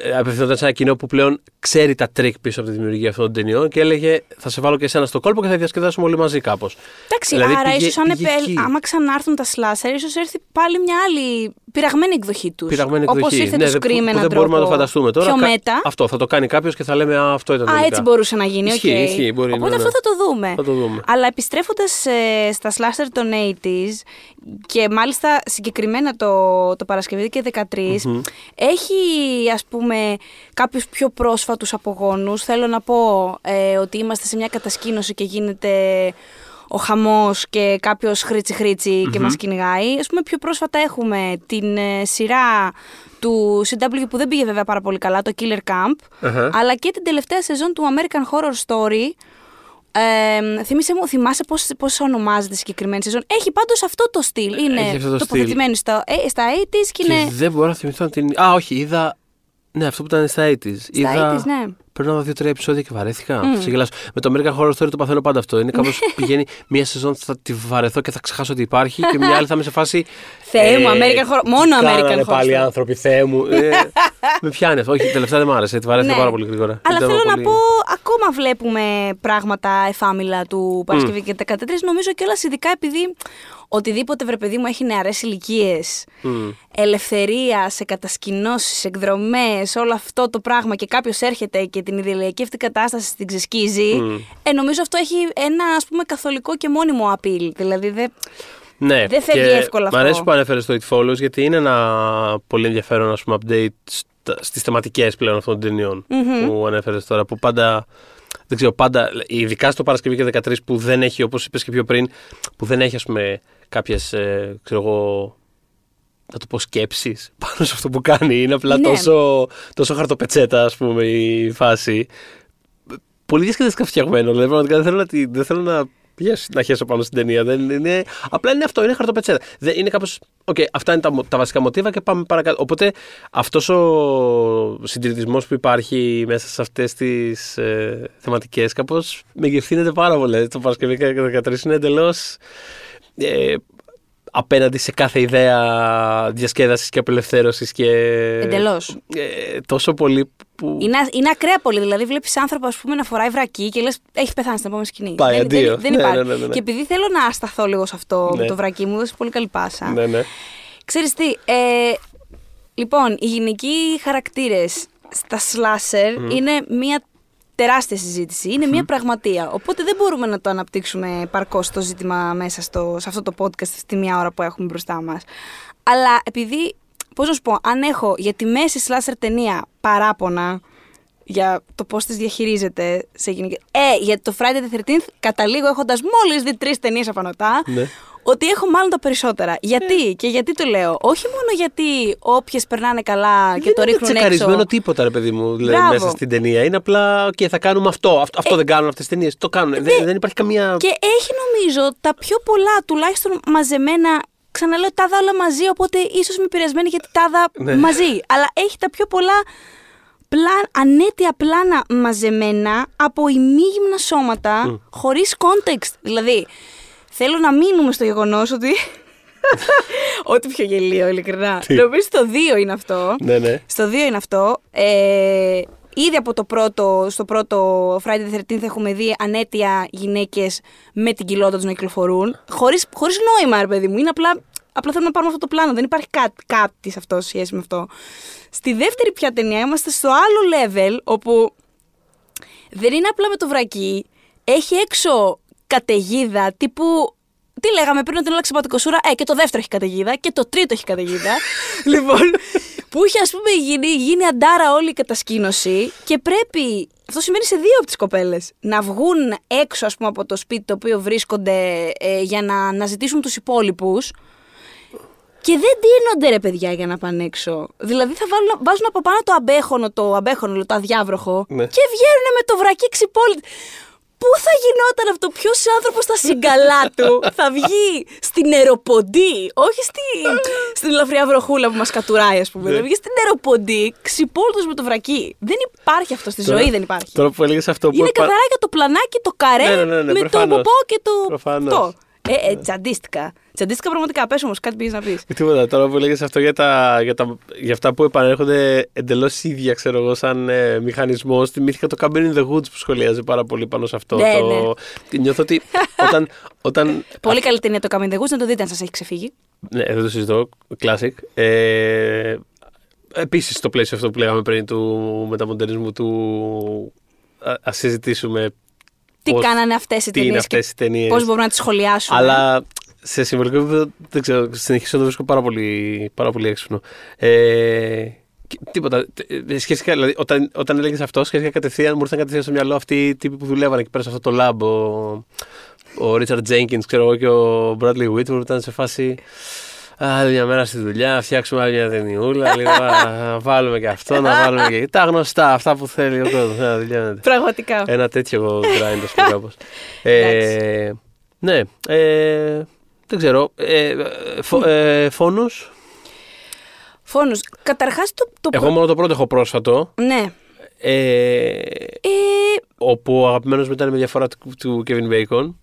Ε, Απευθυνόταν σε ένα κοινό που πλέον ξέρει τα τρικ πίσω από τη δημιουργία αυτών των ταινιών και έλεγε Θα σε βάλω και εσένα στο κόλπο και θα διασκεδάσουμε όλοι μαζί κάπως. Εντάξει, Δηλαδή, άρα πήγε- ίσως αν πήγε επε- εκεί. άμα ξανάρθουν τα slasher, ίσως έρθει πάλι μια άλλη πειραγμένη εκδοχή τους. Πειραγμένη Όπως εκδοχή. ήρθε Ναι, το δεν- Scream που με έναν δεν τρόπο. μπορούμε να το φανταστούμε τώρα. Πιο Κα- meta. Αυτό θα το κάνει κάποιος και θα λέμε Α, αυτό ήταν Α, τελικά». έτσι μπορούσε να γίνει. Ισχύει, οκ. ισχύει, μπορεί, Οπότε ναι, ναι. αυτό θα το δούμε. Θα το δούμε. Αλλά επιστρέφοντας στα slasher των 80s και μάλιστα συγκεκριμένα το, το Παρασκευή και 13, έχει ας πούμε κάποιους πιο πρόσφατους απογόνους. Θέλω να πω ε, ότι είμαστε σε μια κατασκήνωση και γίνεται ο χαμός και κάποιος creepy και μας κυνηγάει. Ας πούμε πιο πρόσφατα έχουμε την ε, σειρά του CW που δεν πήγε βέβαια πάρα πολύ καλά, το Killer Camp, Αχα. αλλά και την τελευταία σεζόν του American Horror Story. Ε, θυμάσαι μου, θυμάσαι πώς, πώς ονομάζεται η συγκεκριμένη σεζόν; Έχει πάντως αυτό το στυλ. Είναι Έχει αυτό το τοποθετημένη στα, ε, στα 80s και, Και είναι... δεν μπορώ να θυμηθώ την. Α, όχι, είδα. Ναι, αυτό που ήταν στα 80s. είδα... 80s, ναι. Πρέπει να δω δύο-τρία επεισόδια και βαρέθηκα. Θα σε γελάσω. Με το American Horror Story το παθαίνω πάντα αυτό. Είναι κάπως πηγαίνει μία σεζόν, θα τη βαρεθώ και θα ξεχάσω ότι υπάρχει και μια άλλη θα είμαι σε φάση. Θεέ μου, American Horror- μόνο τι κάνανε American Horror πάλι οι Story. άνθρωποι, θεέ μου. Ε, με πιάνει αυτό. Όχι, τελευταία δεν μ' άρεσε. Τη βαρέθηκα Ναι. πάρα πολύ γρήγορα. Αλλά Ήταν θέλω να πολύ- πω, ακόμα βλέπουμε πράγματα εφάμιλα του Παρασκευή και 13. Νομίζω κιόλας ειδικά επειδή οτιδήποτε βρε παιδί μου έχει νεαρές ηλικίες, ελευθερία, σε κατασκηνώσεις, εκδρομές, όλο αυτό το πράγμα και κάποιος έρχεται και την ιδηλιακή αυτή κατάσταση την ξεσκίζει. Ε, νομίζω αυτό έχει ένα ας πούμε καθολικό και μόνιμο appeal. Δηλαδή δεν. Ναι, Δεν φεύγει και εύκολα Μ' αρέσει αυτό. που ανέφερες το It Follows γιατί είναι ένα πολύ ενδιαφέρον ας πούμε, update στις θεματικές πλέον αυτών των ταινιων που ανέφερες τώρα. Που πάντα. Δεν ξέρω, πάντα. Ειδικά στο Παρασκευή και 13 που δεν έχει, όπως είπες και πιο πριν, που δεν έχει ας πούμε κάποιες. Ε, ξέρω εγώ. Να το πω σκέψεις πάνω σε αυτό που κάνει. Είναι απλά Ναι. τόσο, τόσο χαρτοπετσέτα, ας πούμε, η φάση. Πολύ διασκεδαστικά φτιαγμένο. Δηλαδή, πραγματικά δεν θέλω να, τη- δεν θέλω να, πιέσω- να χέσω πάνω στην ταινία. Δεν είναι, απλά είναι αυτό, είναι χαρτοπετσέτα. Δεν, είναι κάπως, οκ, αυτά είναι τα, μο- τα βασικά μοτίβα και πάμε παρακάτω. Οπότε αυτός ο συντηρητισμός που υπάρχει μέσα σε αυτές τις ε, θεματικές κάπως με εκνευρίζει πάρα πολύ. Δηλαδή, Το Παρασκευή και 13 είναι εντελώς. Ε, απέναντι σε κάθε ιδέα διασκέδασης και απελευθέρωσης και... Εντελώς. Ε, τόσο πολύ που... Είναι, είναι ακραία πολύ. Δηλαδή, βλέπεις άνθρωπο ας πούμε, να φοράει βρακί και λες: Έχει πεθάνει στην επόμενη σκηνή. Πάει, δεν, αντίο. δεν, δεν Ναι, υπάρχει. ναι, ναι, ναι, ναι. Και επειδή θέλω να σταθώ λίγο σε αυτό Ναι. το βρακί μου, δώσε πολύ καλή πάσα. Ναι, ναι. Ξέρεις τι, ε, λοιπόν, οι γυναικοί χαρακτήρες στα slasher είναι μια τεράστια συζήτηση, είναι μια πραγματεία. Οπότε δεν μπορούμε να το αναπτύξουμε παρκώς το ζήτημα μέσα στο, σε αυτό το podcast στη μία ώρα που έχουμε μπροστά μας. Αλλά επειδή, πώς να σου πω, αν έχω για τη μέση slasher ταινία παράπονα, για το πώς τις διαχειρίζεται τις γυναίκες. Ε, για το Friday the 13th καταλήγω έχοντας μόλις δει τρεις ταινίες απανωτά. Ναι. Ότι έχω μάλλον τα περισσότερα. Γιατί και γιατί το λέω. Όχι μόνο γιατί όποιες περνάνε καλά και δεν το είναι ρίχνουν τσεκαρισμένο έξω. τίποτα, ρε παιδί μου, δηλαδή, Μπράβο. μέσα στην ταινία. Είναι απλά, οκ, θα κάνουμε αυτό. Αυτό, αυτό δεν κάνουν αυτές τις ταινίες. Το κάνουν. δεν, δεν υπάρχει καμία. Και έχει νομίζω τα πιο πολλά τουλάχιστον μαζεμένα. Ξαναλέω τάδα όλα μαζί, οπότε ίσως είμαι επηρεασμένη γιατί τάδα Ναι. μαζί. Αλλά έχει τα πιο πολλά πλάν, ανέτεια πλάνα μαζεμένα από ημίγυμνα σώματα χωρίς context. Δηλαδή, θέλω να μείνουμε στο γεγονός ότι... Ό,τι πιο γελίο, ειλικρινά. Τι; Νομίζω στο 2 είναι αυτό. Ναι, ναι. Στο 2 είναι αυτό. Ε, ήδη από το πρώτο, στο πρώτο Friday the 13th έχουμε δει ανέτεια γυναίκες με την κοιλότητα τους να κυκλοφορούν. Χωρίς χωρίς νόημα, ρε παιδί μου. Είναι απλά, απλά θέλουμε να πάρουμε αυτό το πλάνο. Δεν υπάρχει κάτι, κάτι σε αυτό σχέση με αυτό. Στη δεύτερη πια ταινία είμαστε στο άλλο level, όπου δεν είναι απλά με το βρακί. Έχει έξω καταιγίδα τύπου. Τι λέγαμε πριν ότι είναι ξεπατικοσούρα. Ε, και το δεύτερο έχει καταιγίδα. Και το τρίτο έχει καταιγίδα. λοιπόν, που είχε ας πούμε γίνει, γίνει αντάρα όλη η κατασκήνωση. Και πρέπει. Αυτό σημαίνει σε δύο από τις κοπέλες. Να βγουν έξω, ας πούμε, από το σπίτι το οποίο βρίσκονται ε, για να αναζητήσουν τους υπόλοιπους. Και δεν ντύνονται ρε παιδιά για να πάνε έξω. Δηλαδή θα βάλουν, βάζουν από πάνω το αμπέχονο, το αμπέχονο, το αδιάβροχο Ναι. και βγαίνουν με το βρακί ξυπόλυτο. Πού θα γινόταν αυτό, ποιος άνθρωπος στα συγκαλά του; Θα βγει στην αεροποντή, όχι στη, στην ελαφριά βροχούλα που μας κατουράει, ας πούμε. Ναι. Θα βγει στην αεροποντή, ξυπόλυτος με το βρακί. Δεν υπάρχει αυτό στη Τώρα- ζωή, δεν υπάρχει. Τώρα που έλεγες αυτό που. Είναι είπα- καθαρά για το πλανάκι, το καρέ Ναι, ναι, ναι, ναι, με προφανώς. το ποπό και το. Προφανώς. Αυτό. Ε, ε, τσαντίστηκα. Τσαντίστηκα πραγματικά. Πες όμως, κάτι πήγες να πεις. Τίποτα. Τώρα που έλεγε αυτό για, τα, για, τα, για αυτά που επανέρχονται εντελώς ίδια, ξέρω εγώ, σαν ε, μηχανισμός, θυμήθηκα το Cabin in the Woods που σχολιάζει πάρα πολύ πάνω σε αυτό. Ναι, το... ναι. Και νιώθω ότι όταν. όταν Πολύ καλή ταινία το Coming the Woods, να το δείτε αν σας έχει ξεφύγει. ναι, δεν το συζητώ. Classic. Ε, Επίσης, στο πλαίσιο αυτό που λέγαμε πριν του μεταμοντερνισμού του. Α ας συζητήσουμε Τι πώς- κάνανε αυτές οι τι είναι ταινίες αυτές οι ταινίες. πώς μπορούμε να τις σχολιάσουμε. Αλλά σε συμβολικό επίπεδο δεν ξέρω, συνεχίζω να το βρίσκω πάρα πολύ, πάρα πολύ έξυπνο. Ε, και τίποτα. Ε, Σκέφτηκα, δηλαδή, όταν, όταν έλεγες αυτό, σκέφτηκα κατευθείαν, μου ήρθαν κατευθείαν στο μυαλό αυτοί οι τύποι που δουλεύαν εκεί πέρα σε αυτό το lab. Ο, ο Richard Jenkins, ξέρω εγώ, και ο Bradley Whitford που ήταν σε φάση. Άλλη μια μέρα στη δουλειά, φτιάξουμε άλλη μια ταινιούλα. λίγο, να βάλουμε και αυτό, να βάλουμε και. Τα γνωστά, αυτά που θέλει ο κόσμος. Να δουλειώνεται. Πραγματικά. Ένα τέτοιο grind, α πούμε, κάπως. ε, ναι. Ε, δεν ξέρω. Ε, φο, ε, φόνους; Φόνους. Καταρχάς το. το Εγώ μόνο το πρώτο έχω πρόσφατο. Ναι. Ε, Ε, όπου ο αγαπημένος μου ήταν με διαφορά του, του Kevin Bacon.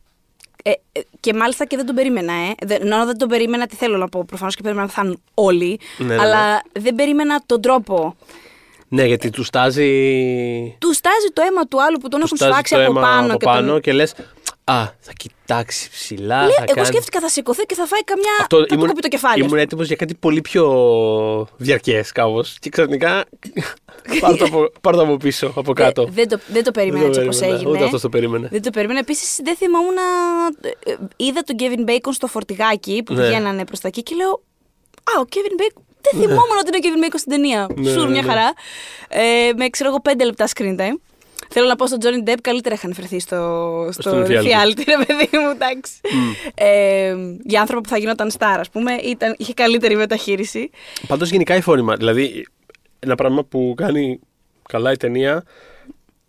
ε, ε, και μάλιστα και δεν τον περίμενα, ε. Δεν, ενώ δεν τον περίμενα, τι θέλω να πω. Προφανώς και περίμενα να πεθάνουν όλοι. Ναι, ναι, αλλά δεν περίμενα τον τρόπο. Ναι, γιατί του στάζει. Του στάζει το αίμα του άλλου που τον του έχουν στάζει σφάξει το από αίμα πάνω. από και πάνω τον... και λες Α, θα κοιτάξει ψηλά. Λέει, θα εγώ κάνει... σκέφτηκα θα σηκωθεί και θα φάει καμιά. Αυτό θα του ήμουν, κοπεί το κεφάλι. ας ήμουν έτοιμος για κάτι πολύ πιο διαρκές κάπως. Και ξαφνικά. πάρ' το από, πάρ' το από πίσω, από πούμε. κάτω. Ε, δεν, το, δεν το περίμενα Δεν το έτσι όπως περίμενα. έγινε. Ούτε αυτός το περίμενε. Δεν το περίμενα. Επίσης, δεν θυμόμουν. ε, ε, Είδα τον Kevin Bacon στο φορτηγάκι που Ναι. πηγαίνανε προς τα εκεί και λέω. Α, ο Kevin Bacon. Δεν θυμόμουν ότι είναι ο Kevin Bacon στην ταινία. Ναι, Σουρ, ναι, μια ναι. χαρά. Ε, με ξέρω εγώ πέντε λεπτά screen time. Θέλω να πω στον Johnny Depp καλύτερα είχαν φερθεί στο, στο Στον reality. reality, ρε παιδί μου, εντάξει. Ε, για άνθρωπο που θα γινόταν star, ας πούμε, ήταν, είχε καλύτερη μεταχείριση. Πάντως γενικά η φόρημα. Δηλαδή, ένα πράγμα που κάνει καλά η ταινία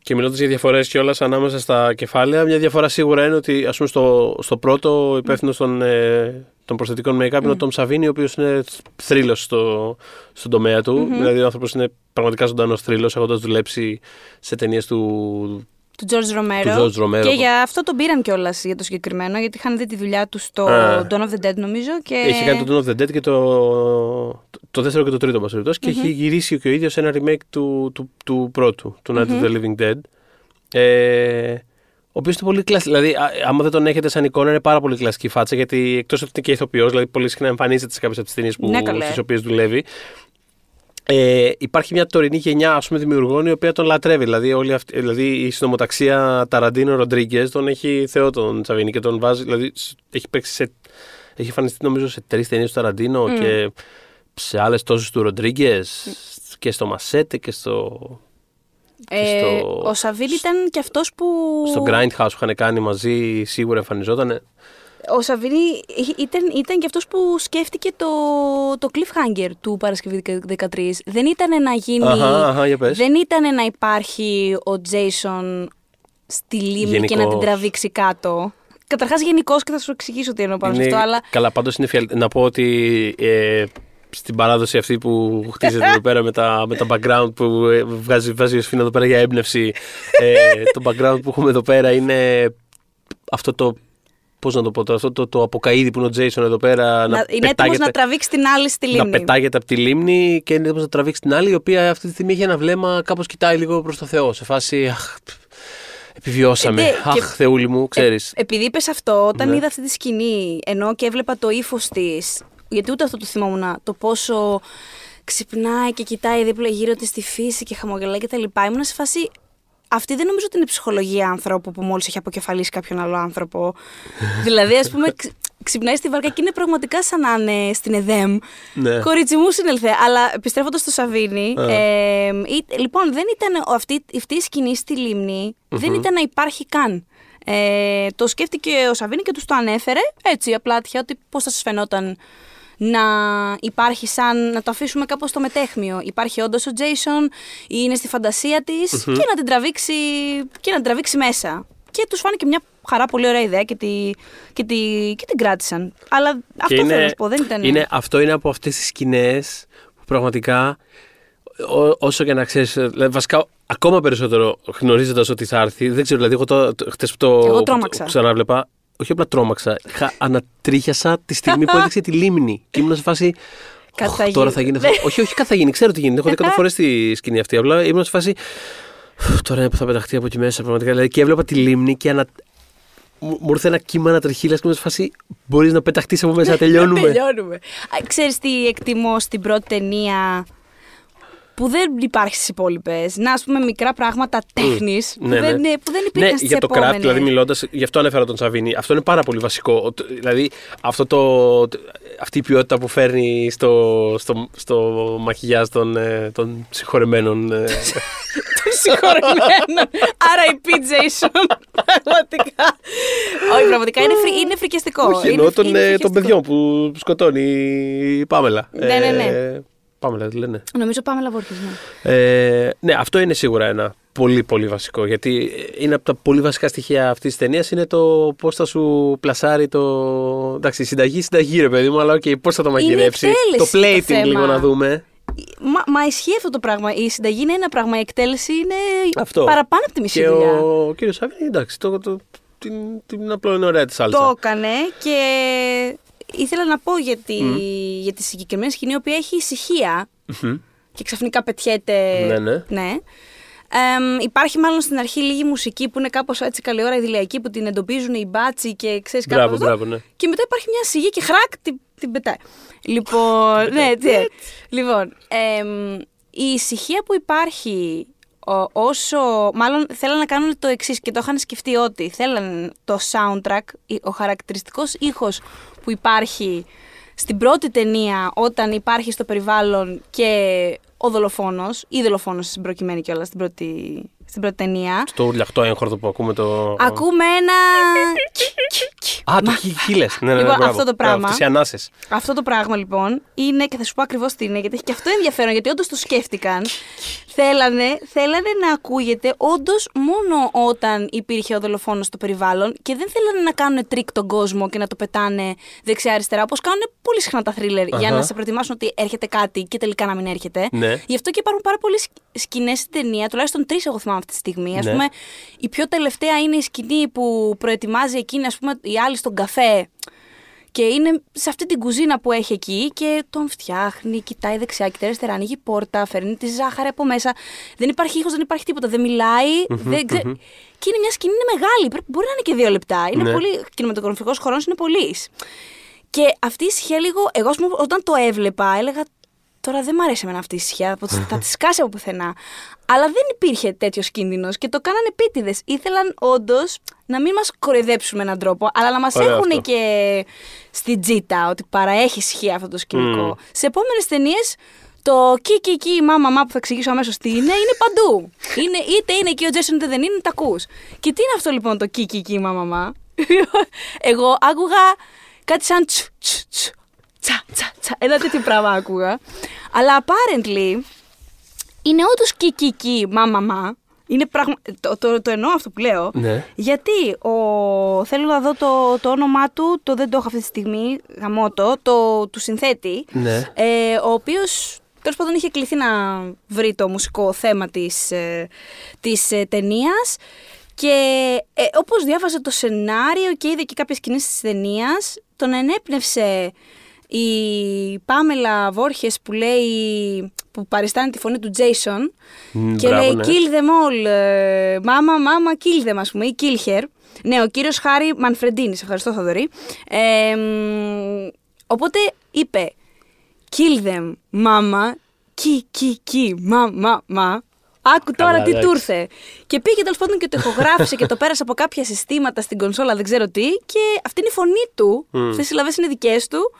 και μιλώντας για διαφορές κιόλα ανάμεσα στα κεφάλαια, μια διαφορά σίγουρα είναι ότι ας πούμε, στο, στο πρώτο υπεύθυνο των, ε, των προσθετικών make-up είναι ο Τόμ Σαβίνη, ο οποίος είναι θρύλος στο, στον τομέα του. Δηλαδή, ο άνθρωπος είναι πραγματικά ζωντανός θρύλος, έχοντας δουλέψει σε ταινίες του. Του George Romero. Του George Romero. Και για αυτό τον πήραν κιόλας για το συγκεκριμένο, γιατί είχαν δει τη δουλειά του στο Α. Dawn of the Dead, νομίζω. Και... Έχει κάνει το Dawn of the Dead και το, το δεύτερο και το τρίτο, μας περιπτώσει, και έχει γυρίσει και ο ίδιος ένα remake του, του, του πρώτου, του Night of the Living Dead. Ε, ο οποίος είναι πολύ κλασικό. Δηλαδή, α- άμα δεν τον έχετε σαν εικόνα, είναι πάρα πολύ κλασική φάτσα. Γιατί εκτός ότι είναι και ηθοποιός, δηλαδή πολύ συχνά εμφανίζεται σε κάποιες από τις ταινίες Ναι, καλέ. στις οποίες δουλεύει. Ε, υπάρχει μια τωρινή γενιά ας πούμε, δημιουργών η οποία τον λατρεύει. Δηλαδή, όλη αυτή, δηλαδή η συνομοταξία Ταραντίνο Ροντρίγκες τον έχει θεό τον Τσαβίνη και τον βάζει. Δηλαδή, σ- έχει παίξει σε. Έχει εμφανιστεί νομίζω σε τρεις ταινίες του Ταραντίνο και σε άλλες τόσες του Ροντρίγκες και στο Μασέτε και στο. Ε, στο- Ο Σαβίλ ήταν και αυτός που. Στο Grindhouse που είχαν κάνει μαζί, σίγουρα εμφανιζόταν. Ο Σαββίνη ήταν, ήταν και αυτός που σκέφτηκε το, το cliffhanger του Παρασκευή 13. Δεν ήταν να γίνει. Αχα, αχα, για πες. δεν ήταν να υπάρχει ο Τζέισον στη λίμνη και Γενικώς. να την τραβήξει κάτω. Καταρχάς γενικώ και θα σου εξηγήσω τι εννοώ πάνω σε αυτό, αλλά. Καλά, πάντως είναι φιαλ... Να πω ότι ε, στην παράδοση αυτή που χτίζεται εδώ πέρα με τα, με τα background που ε, βγάζει, βγάζει ο Σφίνα εδώ πέρα για έμπνευση, ε, το background που έχουμε εδώ πέρα είναι αυτό το Πώς να το πω τώρα, αυτό το, το αποκαίδι που είναι ο Τζέισον εδώ πέρα. Να, είναι έτοιμος να τραβήξει την άλλη στη λίμνη. να πετάγεται από τη λίμνη και είναι έτοιμος να τραβήξει την άλλη, η οποία αυτή τη στιγμή έχει ένα βλέμμα κάπως κοιτάει λίγο προς το Θεό. Σε φάση. Αχ, επιβιώσαμε. Ε, ναι, αχ, και- Θεούλη μου, ξέρεις. Ε, επειδή είπες αυτό, όταν Ναι. είδα αυτή τη σκηνή, ενώ και έβλεπα το ύφος της, γιατί ούτε αυτό το θυμόμουν, το πόσο ξυπνάει και κοιτάει δίπλα γύρω της στη φύση και χαμογελάει κτλ. Ήμουν σε φάση. Αυτή δεν νομίζω ότι είναι ψυχολογία άνθρωπου που μόλις έχει αποκεφαλίσει κάποιον άλλο άνθρωπο. δηλαδή, ας πούμε, ξ- ξυπνάει στη βάρκα και είναι πραγματικά σαν να είναι στην ΕΔΕΜ. Ναι. Κορίτσι μου συνελθέ. Αλλά επιστρέφοντας στο Σαββίνι, Α. ε, ή- λοιπόν, δεν ήταν ο- αυτή, αυτή η σκηνή στη λιμνη δεν ήταν να υπάρχει καν. Ε, το σκέφτηκε ο Σαββίνι και τους το ανέφερε έτσι απλά τυχαία ότι πώς θα σας φαινόταν να υπάρχει σαν να το αφήσουμε κάπως στο μετέχμιο. Υπάρχει όντως ο Τζέισον, είναι στη φαντασία της και, να την τραβήξει, και να την τραβήξει μέσα. Και τους φάνηκε μια χαρά πολύ ωραία ιδέα και, τη, και, τη, και την κράτησαν. Αλλά αυτό Και θέλω να σου πω, δεν ήταν... είναι, αυτό είναι από αυτές τις σκηνές που πραγματικά ό- όσο και να ξέρεις. Βασικά, ακόμα περισσότερο γνωρίζοντας ότι θα έρθει. Δεν ξέρω, δηλαδή, εγώ το, το, χτες που το, Εγώ που το τρόμαξα. ξανάβλεπα. Όχι απλά τρόμαξα. Είχα ανατρίχιασα τη στιγμή που έδειξε τη λίμνη. Και ήμουν σε φάση. Κάτι «Οχ, θα τώρα γίνει». θα γίνει. αυτό». όχι, όχι, κάτι θα γίνει. Ξέρω τι γίνεται. Έχω δει εκατό φορές τη σκηνή αυτή. Απλά ήμουν σε φάση. «Φου, Τώρα είναι που θα πεταχτεί από εκεί μέσα. Πραγματικά. Δηλαδή, και έβλεπα τη λίμνη και ανα... μου μου ήρθε ένα κύμα ανατριχίλα και ήμουν σε φάση. Μπορείς να πεταχτείς από μέσα, τελειώνουμε. Τελειώνουμε. Α, Ξέρεις τι εκτιμώ στην πρώτη ταινία που δεν υπάρχει στις υπόλοιπες. Να, ας πούμε, μικρά πράγματα τέχνης που, Ναι, δεν, ναι. που δεν υπήρχαν Ναι, στις για το επόμενες. craft, δηλαδή μιλώντας, γι' αυτό ανέφερα τον Σαββίνη. Αυτό είναι πάρα πολύ βασικό. Ο- Δηλαδή, αυτό το, αυτή η ποιότητα που φέρνει στο, στο, στο μακιγιάζ των, ε, των συγχωρεμένων. ε, Των συγχωρεμένων. RIP Jason. Πραγματικά. Όχι, πραγματικά είναι, φρι, είναι φρικιαστικό. όχι, Είναι- εννοώ των, είναι ε, των φρικιαστικό. παιδιών που σκοτώνει η Πάμελα. Ναι, ναι, ναι. Ε, Πάμελα, τι λένε; Νομίζω πάμε λαβόρχες, ναι. Ε, ναι, αυτό είναι σίγουρα ένα πολύ πολύ βασικό. Γιατί είναι από τα πολύ βασικά στοιχεία αυτής της ταινίας είναι το πώς θα σου πλασάρει το. Εντάξει, συνταγή, συνταγή ρε παιδί μου, αλλά okay, πώς θα το μαγειρέψει. Το εκτέλεση το plating θέμα. λίγο να δούμε. Μα, μα ισχύει αυτό το πράγμα. Η συνταγή είναι ένα πράγμα. Η εκτέλεση είναι Αυτό. παραπάνω από τη μισή Και δουλειά. ο κύριος Σάββιν, εντάξει, το, το, την, την απλό είναι ωραία της σάλτσα. Το έκανε και ήθελα να πω για τη, για τη συγκεκριμένη σκηνή, η οποία έχει ησυχία Μμμ. και ξαφνικά πετιέται. Ναι, ναι. Εμ, υπάρχει μάλλον στην αρχή λίγη μουσική που είναι κάπως έτσι καλή ώρα ιδηλιακή που την εντοπίζουν οι μπάτσι και ξέρεις Μπράβο, κάπως αυτό. μπράβο, ναι. Και μετά υπάρχει μια σιγή και χράκ την, την πετάει. Λοιπόν, ναι, έτσι. έτσι. Λοιπόν, εμ, η ησυχία που υπάρχει ο- όσο. Μάλλον θέλαν να κάνουν το εξής και το είχαν σκεφτεί ότι θέλαν το soundtrack, η- ο χαρακτηριστικός ήχος που υπάρχει στην πρώτη ταινία όταν υπάρχει στο περιβάλλον και ο δολοφόνος ή δολοφόνος στην προκειμένη κιόλας στην πρώτη, στην πρώτη ταινία. Το ουρλιαχτό έγχορδο που ακούμε το. Ακούμε ένα. Α, το χίλες. Ναι, ναι, ναι, Λοιπόν, μπράβο. αυτό το Μπράβο, πράγμα. αυτές οι ανάσες. Αυτό το πράγμα λοιπόν είναι, και θα σου πω ακριβώς τι είναι, γιατί έχει και αυτό ενδιαφέρον, γιατί όντως το σκέφτηκαν. θέλανε, θέλανε να ακούγεται όντως μόνο όταν υπήρχε ο δολοφόνος στο περιβάλλον και δεν θέλανε να κάνουν τρίκ τον κόσμο και να το πετάνε δεξιά-αριστερά, όπως κάνουν πολύ συχνά τα θρίλερ για Αχα. να σε προετοιμάσουν ότι έρχεται κάτι και τελικά να μην έρχεται. Ναι. Γι' αυτό και υπάρχουν πάρα πολλέ σκηνές στην ταινία, τουλάχιστον τρεις εγώ θυμάμαι αυτή τη στιγμή. Α Ναι. πούμε, η πιο τελευταία είναι η σκηνή που προετοιμάζει εκείνη, ας πούμε, η άλλη στον καφέ. Και είναι σε αυτή την κουζίνα που έχει εκεί και τον φτιάχνει, κοιτάει δεξιά, κοιτάει αριστερά, ανοίγει πόρτα, φέρνει τη ζάχαρη από μέσα. Δεν υπάρχει ήχος, δεν υπάρχει τίποτα, δεν μιλάει. δεν ξε... Και είναι μια σκηνή, είναι μεγάλη. Πρέπει, μπορεί να είναι και δύο λεπτά. Είναι Ναι. πολύ. Κινηματογραφικός χρόνος είναι πολύς. Και αυτή η ησυχία λίγο. Εγώ, ας πούμε, όταν το έβλεπα, έλεγα. Τώρα δεν μ' αρέσει εμένα αυτή η ησυχία. Θα τη- Θα τη σκάσει από πουθενά. Αλλά δεν υπήρχε τέτοιος κίνδυνος και το κάνανε επίτηδες. Ήθελαν όντως να μην μας κοροϊδέψουν με έναν τρόπο, αλλά να μας Ωραίο έχουν αυτό. και στην τζίτα ότι παραέχει ισχύ αυτό το σκηνικό. Σε επόμενες ταινίες, το κι κι κι μάμα μά που θα εξηγήσω αμέσως τι είναι, είναι παντού. Είναι, είτε είναι εκεί ο Τζέσον είτε δεν είναι, τα ακούς. Και τι είναι αυτό λοιπόν το κι κι κι μάμα μά. Εγώ άκουγα κάτι σαν τσου τσου τσου. Τσα, τσα, τσα. Ένα τέτοιο πράγμα άκουγα. Αλλά apparently είναι όντως κι κι κι μάμα μα. Είναι πραγμα... το, το, το εννοώ αυτό που λέω. Ναι. Γιατί ο... θέλω να δω το, το όνομά του, το δεν το έχω αυτή τη στιγμή, γαμώτο, το του συνθέτη. Ναι. Ε, ο οποίος τέλος πάντων είχε κληθεί να βρει το μουσικό θέμα της, ε, της ε, ταινίας. Και ε, όπως διάβαζε το σενάριο και είδε και κάποιες σκηνές της ταινίας, τον ενέπνευσε η Πάμελα Βόρχες που λέει, που παριστάνει τη φωνή του Jason Μ, και μπράβο, λέει ναι. kill them all, ε, μάμα, μάμα, kill them ας πούμε, ή kill her. Ναι, ο κύριος Χάρη Μανφρεντίνης, ευχαριστώ Θοδωρή. Ε, μ, οπότε είπε kill them, μάμα, κι, κι, κι, μα, μα, μα. Άκου τώρα Καλά, τι εντάξει. του ήρθε. Και πήγε τέλος πάντων και το ηχογράφησε και το πέρασε από κάποια συστήματα στην κονσόλα, δεν ξέρω τι. Και αυτή είναι η φωνή του. Μμ. Αυτές οι συλλαβές είναι δικές του.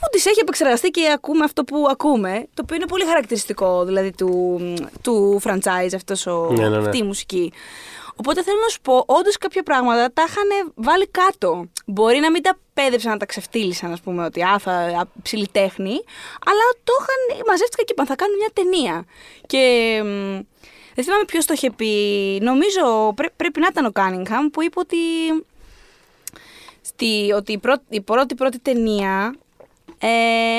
Που τις έχει επεξεργαστεί και ακούμε αυτό που ακούμε. Το οποίο είναι πολύ χαρακτηριστικό δηλαδή του, του franchise αυτός ο, Ναι, ναι, ναι. αυτή η μουσική. Οπότε θέλω να σου πω, όντως κάποια πράγματα τα είχαν βάλει κάτω. Μπορεί να μην τα πέδεψαν να τα ξεφτύλισαν, ας πούμε, ότι α, θα, α, ψηλή τέχνη, αλλά το είχαν, μαζεύτηκαν και είπαν, θα κάνουν μια ταινία. Και μ, δεν θυμάμαι ποιος το είχε πει. Νομίζω πρέ- πρέπει να ήταν ο Κάνιγχαμ που είπε ότι, στη, ότι η, πρώτη, η πρώτη πρώτη ταινία ε,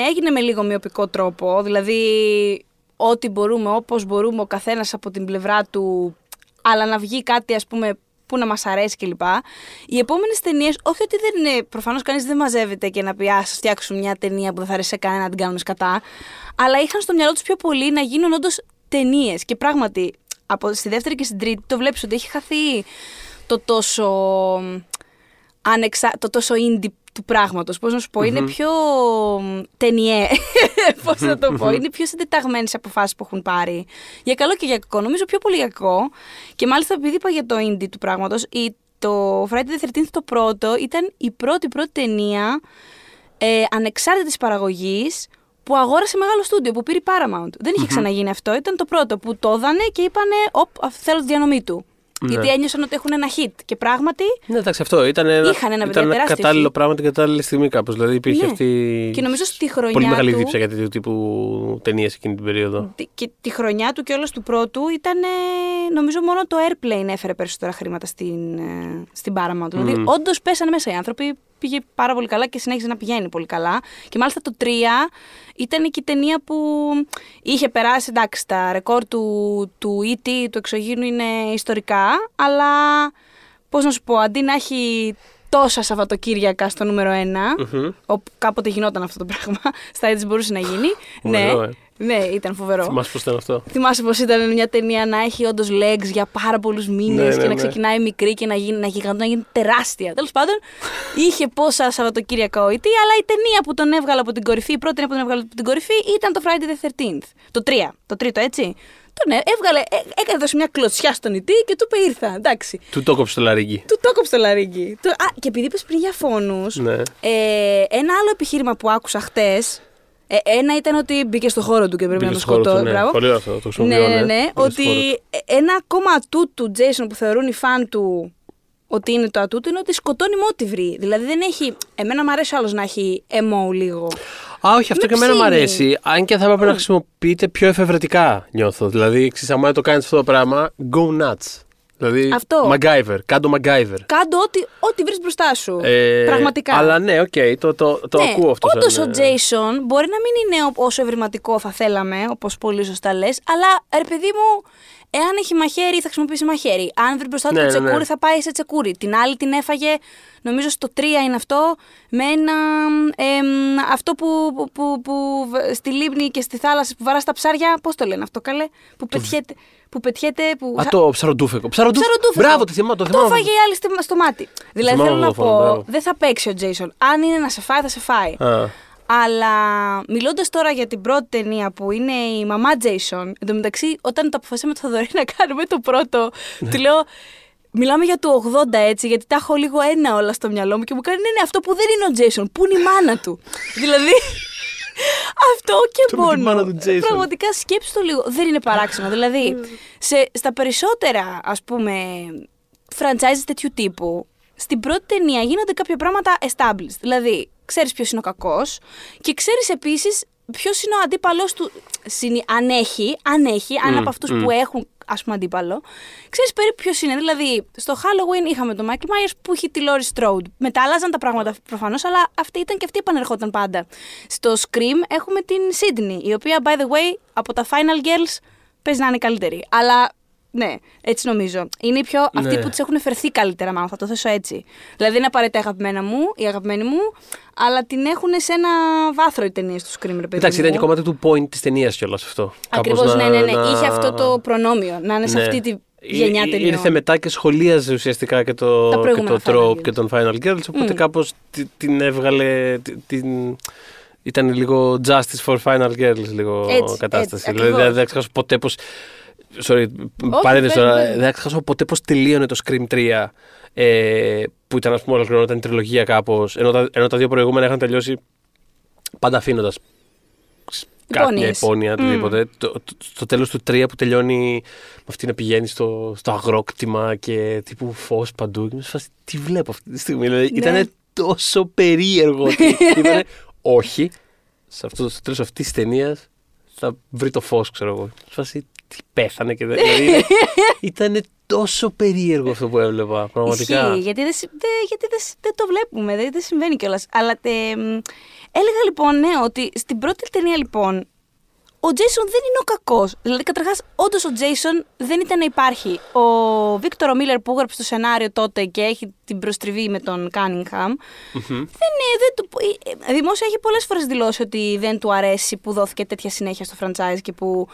έγινε με λίγο μειοπικό τρόπο. Δηλαδή, ό,τι μπορούμε, όπως μπορούμε ο καθένας από την πλευρά του, αλλά να βγει κάτι ας πούμε που να μας αρέσει κλπ. Οι επόμενες ταινίες, όχι ότι δεν είναι, προφανώς κανείς δεν μαζεύεται και να πει α, σας φτιάξουν μια ταινία που δεν θα αρέσει σε κανένα να την κάνουν σκατά, αλλά είχαν στο μυαλό τους πιο πολύ να γίνουν όντως ταινίες. Και πράγματι, από, στη δεύτερη και στην τρίτη το βλέπεις ότι έχει χαθεί το τόσο ανεξα... το τόσο indie του πράγματος. Πώς να σου πω, είναι πιο ταινιέ, πώς να το πω. είναι πιο συντεταγμένες οι αποφάσεις που έχουν πάρει. Για καλό και για κακό. Νομίζω πιο πολύ για κακό. Και μάλιστα επειδή είπα για το indie του πράγματος, η, το Friday the 13th το πρώτο ήταν η πρώτη πρώτη ταινία ε, ανεξάρτητης παραγωγής που αγόρασε μεγάλο στούντιο, που πήρε η Paramount. Δεν είχε ξαναγίνει αυτό. Ήταν το πρώτο που το έδανε και είπανε, οπ, αυτό θέλω τη διανομή του. Ναι. Γιατί ένιωσαν ότι έχουν ένα hit. Και πράγματι, Ναι, εντάξει, αυτό ήταν ένα, Είχαν ένα ήταν τεράστιο κατάλληλο hit. πράγμα την κατάλληλη στιγμή κάπως. Δηλαδή υπήρχε Ναι. αυτή. Και νομίζω στη χρονιά Πολύ μεγάλη του- δίψα για τέτοιου τύπου ταινίες εκείνη την περίοδο. τη- και τη χρονιά του και όλος του πρώτου ήταν, ε, νομίζω μόνο το Airplane έφερε περισσότερα χρήματα στην, ε, στην Paramount. Δηλαδή, όντως πέσανε μέσα οι άνθρωποι, πήγε πάρα πολύ καλά και συνέχιζε να πηγαίνει πολύ καλά. Και μάλιστα το 3 ήταν και η ταινία που είχε περάσει, εντάξει, τα ρεκόρ του, του E.T. του εξωγήνου είναι ιστορικά, αλλά πώς να σου πω, αντί να έχει τόσα Σαββατοκύριακα στο νούμερο 1, όπου κάποτε γινόταν αυτό το πράγμα, στα έτσι μπορούσε να γίνει. ναι, Φοβερό, ε. Ναι, ήταν φοβερό. Θυμάσαι πώς ήταν αυτό; Θυμάσαι πως ήταν μια ταινία να έχει όντως legs για πάρα πολλούς μήνες Ναι, και ναι, να ναι. ξεκινάει μικρή και να γίνει, να γιγαντώ, να γίνει τεράστια. Τέλος πάντων, είχε πόσα Σαββατοκύριακα ο E.T., αλλά η ταινία που τον έβγαλε από την κορυφή, η πρώτη ταινία που τον έβγαλε από την κορυφή ήταν το Friday the 13th. Το 3, το τρίτο έτσι. Τον ε- έβγαλε, ε- έκανε δώσει μια κλωτσιά στον E.T. και του είπε ήρθα. Εντάξει. Του το κόψε το λαρίγκι. Του το έκοψε το λαρίγκι. Το- Α, και επειδή είπες πριν για φόνους, Ναι. ε, ένα άλλο επιχείρημα που άκουσα χτες. Ε, ένα ήταν ότι μπήκε στο χώρο του και πρέπει Μπήκε να το στο χώρο του, σκοτώσει. ναι. Μπράβο. Πολύ ωραίο αυτό, το Ναι, χρησιμοποιώ, ναι, ναι. ναι. Μπήκε στο χώρο Ότι ένα ακόμα ατού του Jason που θεωρούν οι φαν του ότι είναι το ατού του είναι ότι σκοτώνει με ό,τι βρει. Δηλαδή δεν έχει. Εμένα μου αρέσει άλλος να έχει MO λίγο. Α, όχι, αυτό Με και εμένα μου ψήνει. αρέσει. Αν και θα έπρεπε να χρησιμοποιείται πιο εφευρετικά, νιώθω. Δηλαδή, εξής, άμα το κάνεις αυτό το πράγμα, go nuts. Δηλαδή, Αυτό. MacGyver, κάν' το MacGyver. Κάν' το ό,τι, ό,τι βρεις μπροστά σου. Ε, Πραγματικά. Αλλά ναι, οκ, το, το, το ναι, ακούω αυτό. Όντως σαν, ο ε, Jason μπορεί να μην είναι ό- όσο ευρηματικό θα θέλαμε, όπως πολύ σωστά λες, αλλά ρε παιδί μου, εάν έχει μαχαίρι θα χρησιμοποιήσει μαχαίρι. Αν βρει μπροστά του Ναι, ναι, τσεκούρι ναι. θα πάει σε τσεκούρι. Την άλλη την έφαγε, νομίζω στο 3 είναι αυτό, με ένα. εμ, αυτό που, που, που, που β- στη λίμνη και στη θάλασσα που βαράς τα ψάρια. Πώς το λένε αυτό, καλέ. Που πετιέται. Που πετιέται που... Α, το ψαροντούφεκο. Ψαροντούφεκο. Ψαροντούφεκο. Μπράβο, το θυμάμαι. Το, Το θυμάμαι. έφαγε η άλλη στη- στο μάτι. Δηλαδή θυμάμαι θέλω να αυτό το φόνο, πω, μπράβο. δεν θα παίξει ο Τζέισον. Αν είναι να σε φάει, θα σε φάει. Α. Αλλά μιλώντας τώρα για την πρώτη ταινία που είναι η μαμά Jason, εν τω μεταξύ, όταν το αποφασίσαμε το Θοδωρή να κάνουμε το πρώτο, Ναι. του λέω. Μιλάμε για το 80 έτσι, γιατί τα έχω λίγο ένα όλα στο μυαλό μου και μου κάνει ναι, ναι, αυτό που δεν είναι ο Jason, που είναι η μάνα του. δηλαδή. Αυτό και Το με τη μόνο. μάνα του Jason. Πραγματικά σκέψου το λίγο. Δεν είναι παράξενο. δηλαδή, σε, στα περισσότερα, ας πούμε, franchises τέτοιου τύπου, στην πρώτη ταινία γίνονται κάποια πράγματα established. Δηλαδή, ξέρεις ποιος είναι ο κακός και ξέρεις επίσης ποιος είναι ο αντίπαλος του. Συνη- Αν έχει, αν έχει, αν Μμ, από αυτούς μμ. που έχουν ας πούμε αντίπαλο, ξέρεις περίπου ποιος είναι. Δηλαδή, στο Halloween είχαμε τον Michael Myers που είχε τη Laurie Strode. Μετά άλλαζαν τα πράγματα προφανώς, αλλά αυτή ήταν και αυτή επανερχόταν πάντα. Στο Scream έχουμε την Sydney, η οποία, by the way, από τα Final Girls παίζει να είναι καλύτερη. Αλλά Ναι, έτσι νομίζω. Είναι οι πιο αυτοί Ναι. που τι έχουν φερθεί καλύτερα, μάλλον θα το θέσω έτσι. Δηλαδή δεν είναι απαραίτητα η αγαπημένα μου, η αγαπημένη μου, αλλά την έχουν σε ένα βάθρο οι ταινίες του Scream, ρε παιδί. Εντάξει, μου. ήταν και κομμάτι του point της ταινίας κιόλας αυτό. Ακριβώ, Κάπως ναι, να- ναι, ναι. να- Είχε αυτό το προνόμιο να είναι σε Ναι. αυτή τη Ή- γενιά ή- ταινιών. Ήρθε μετά και σχολίαζε ουσιαστικά και το, Τα και προηγούμενα το Final trope Girls. και τον Final Girls. Οπότε Μμ. κάπως τη- την έβγαλε. τη- Την, ήταν λίγο justice for Final Girls λίγο Έτσι, κατάσταση. έτσι, δηλαδή δεν ακριβώς. δεν ξεχάσω ποτέ πως... Sorry, παρένθεση πες, τώρα. πες. Δεν ξεχάσω ποτέ πως τελείωνε το Scream 3 ε, που ήταν ας πούμε ολοκληρώταν η τριλογία κάπως ενώ τα, ενώ τα δύο προηγούμενα είχαν τελειώσει πάντα αφήνοντας κάποια Υπόνοιες. υπόνοια, Μμ. οτιδήποτε. Το, το, στο τέλος του 3 που τελειώνει με αυτή να πηγαίνει στο, στο αγρόκτημα και τύπου φως παντού. Και είμαι σε φάση, τι βλέπω αυτή τη στιγμή. Δηλαδή, Ναι. Ήταν τόσο περίεργο. ότι ήτανε, όχι, σε αυτό, στο τέλος αυτής της ταινίας θα βρει το φως, ξέρω εγώ. Σε φάση, τι πέθανε και δεν. Δηλαδή, ήταν τόσο περίεργο αυτό που έβλεπα, πραγματικά. Ισχύει, γιατί, δεν, συ- δεν- γιατί δεν, συ- δεν το βλέπουμε, δεν, δεν συμβαίνει κιόλας. Αλλά τε, μ, έλεγα λοιπόν, ναι, ότι στην πρώτη ταινία λοιπόν, ο Τζέισον δεν είναι ο κακός. Δηλαδή, καταρχάς, όντως ο Τζέισον δεν ήταν να υπάρχει. Ο Βίκτορο Μίλλερ που έγραψε το σενάριο τότε και έχει την προστριβή με τον Κάνιγχαμ. δεν, είναι- δεν του, ε, ε, δημόσια έχει πολλές φορές δηλώσει ότι δεν του αρέσει που δόθηκε τέτοια συνέχεια στο franchise και που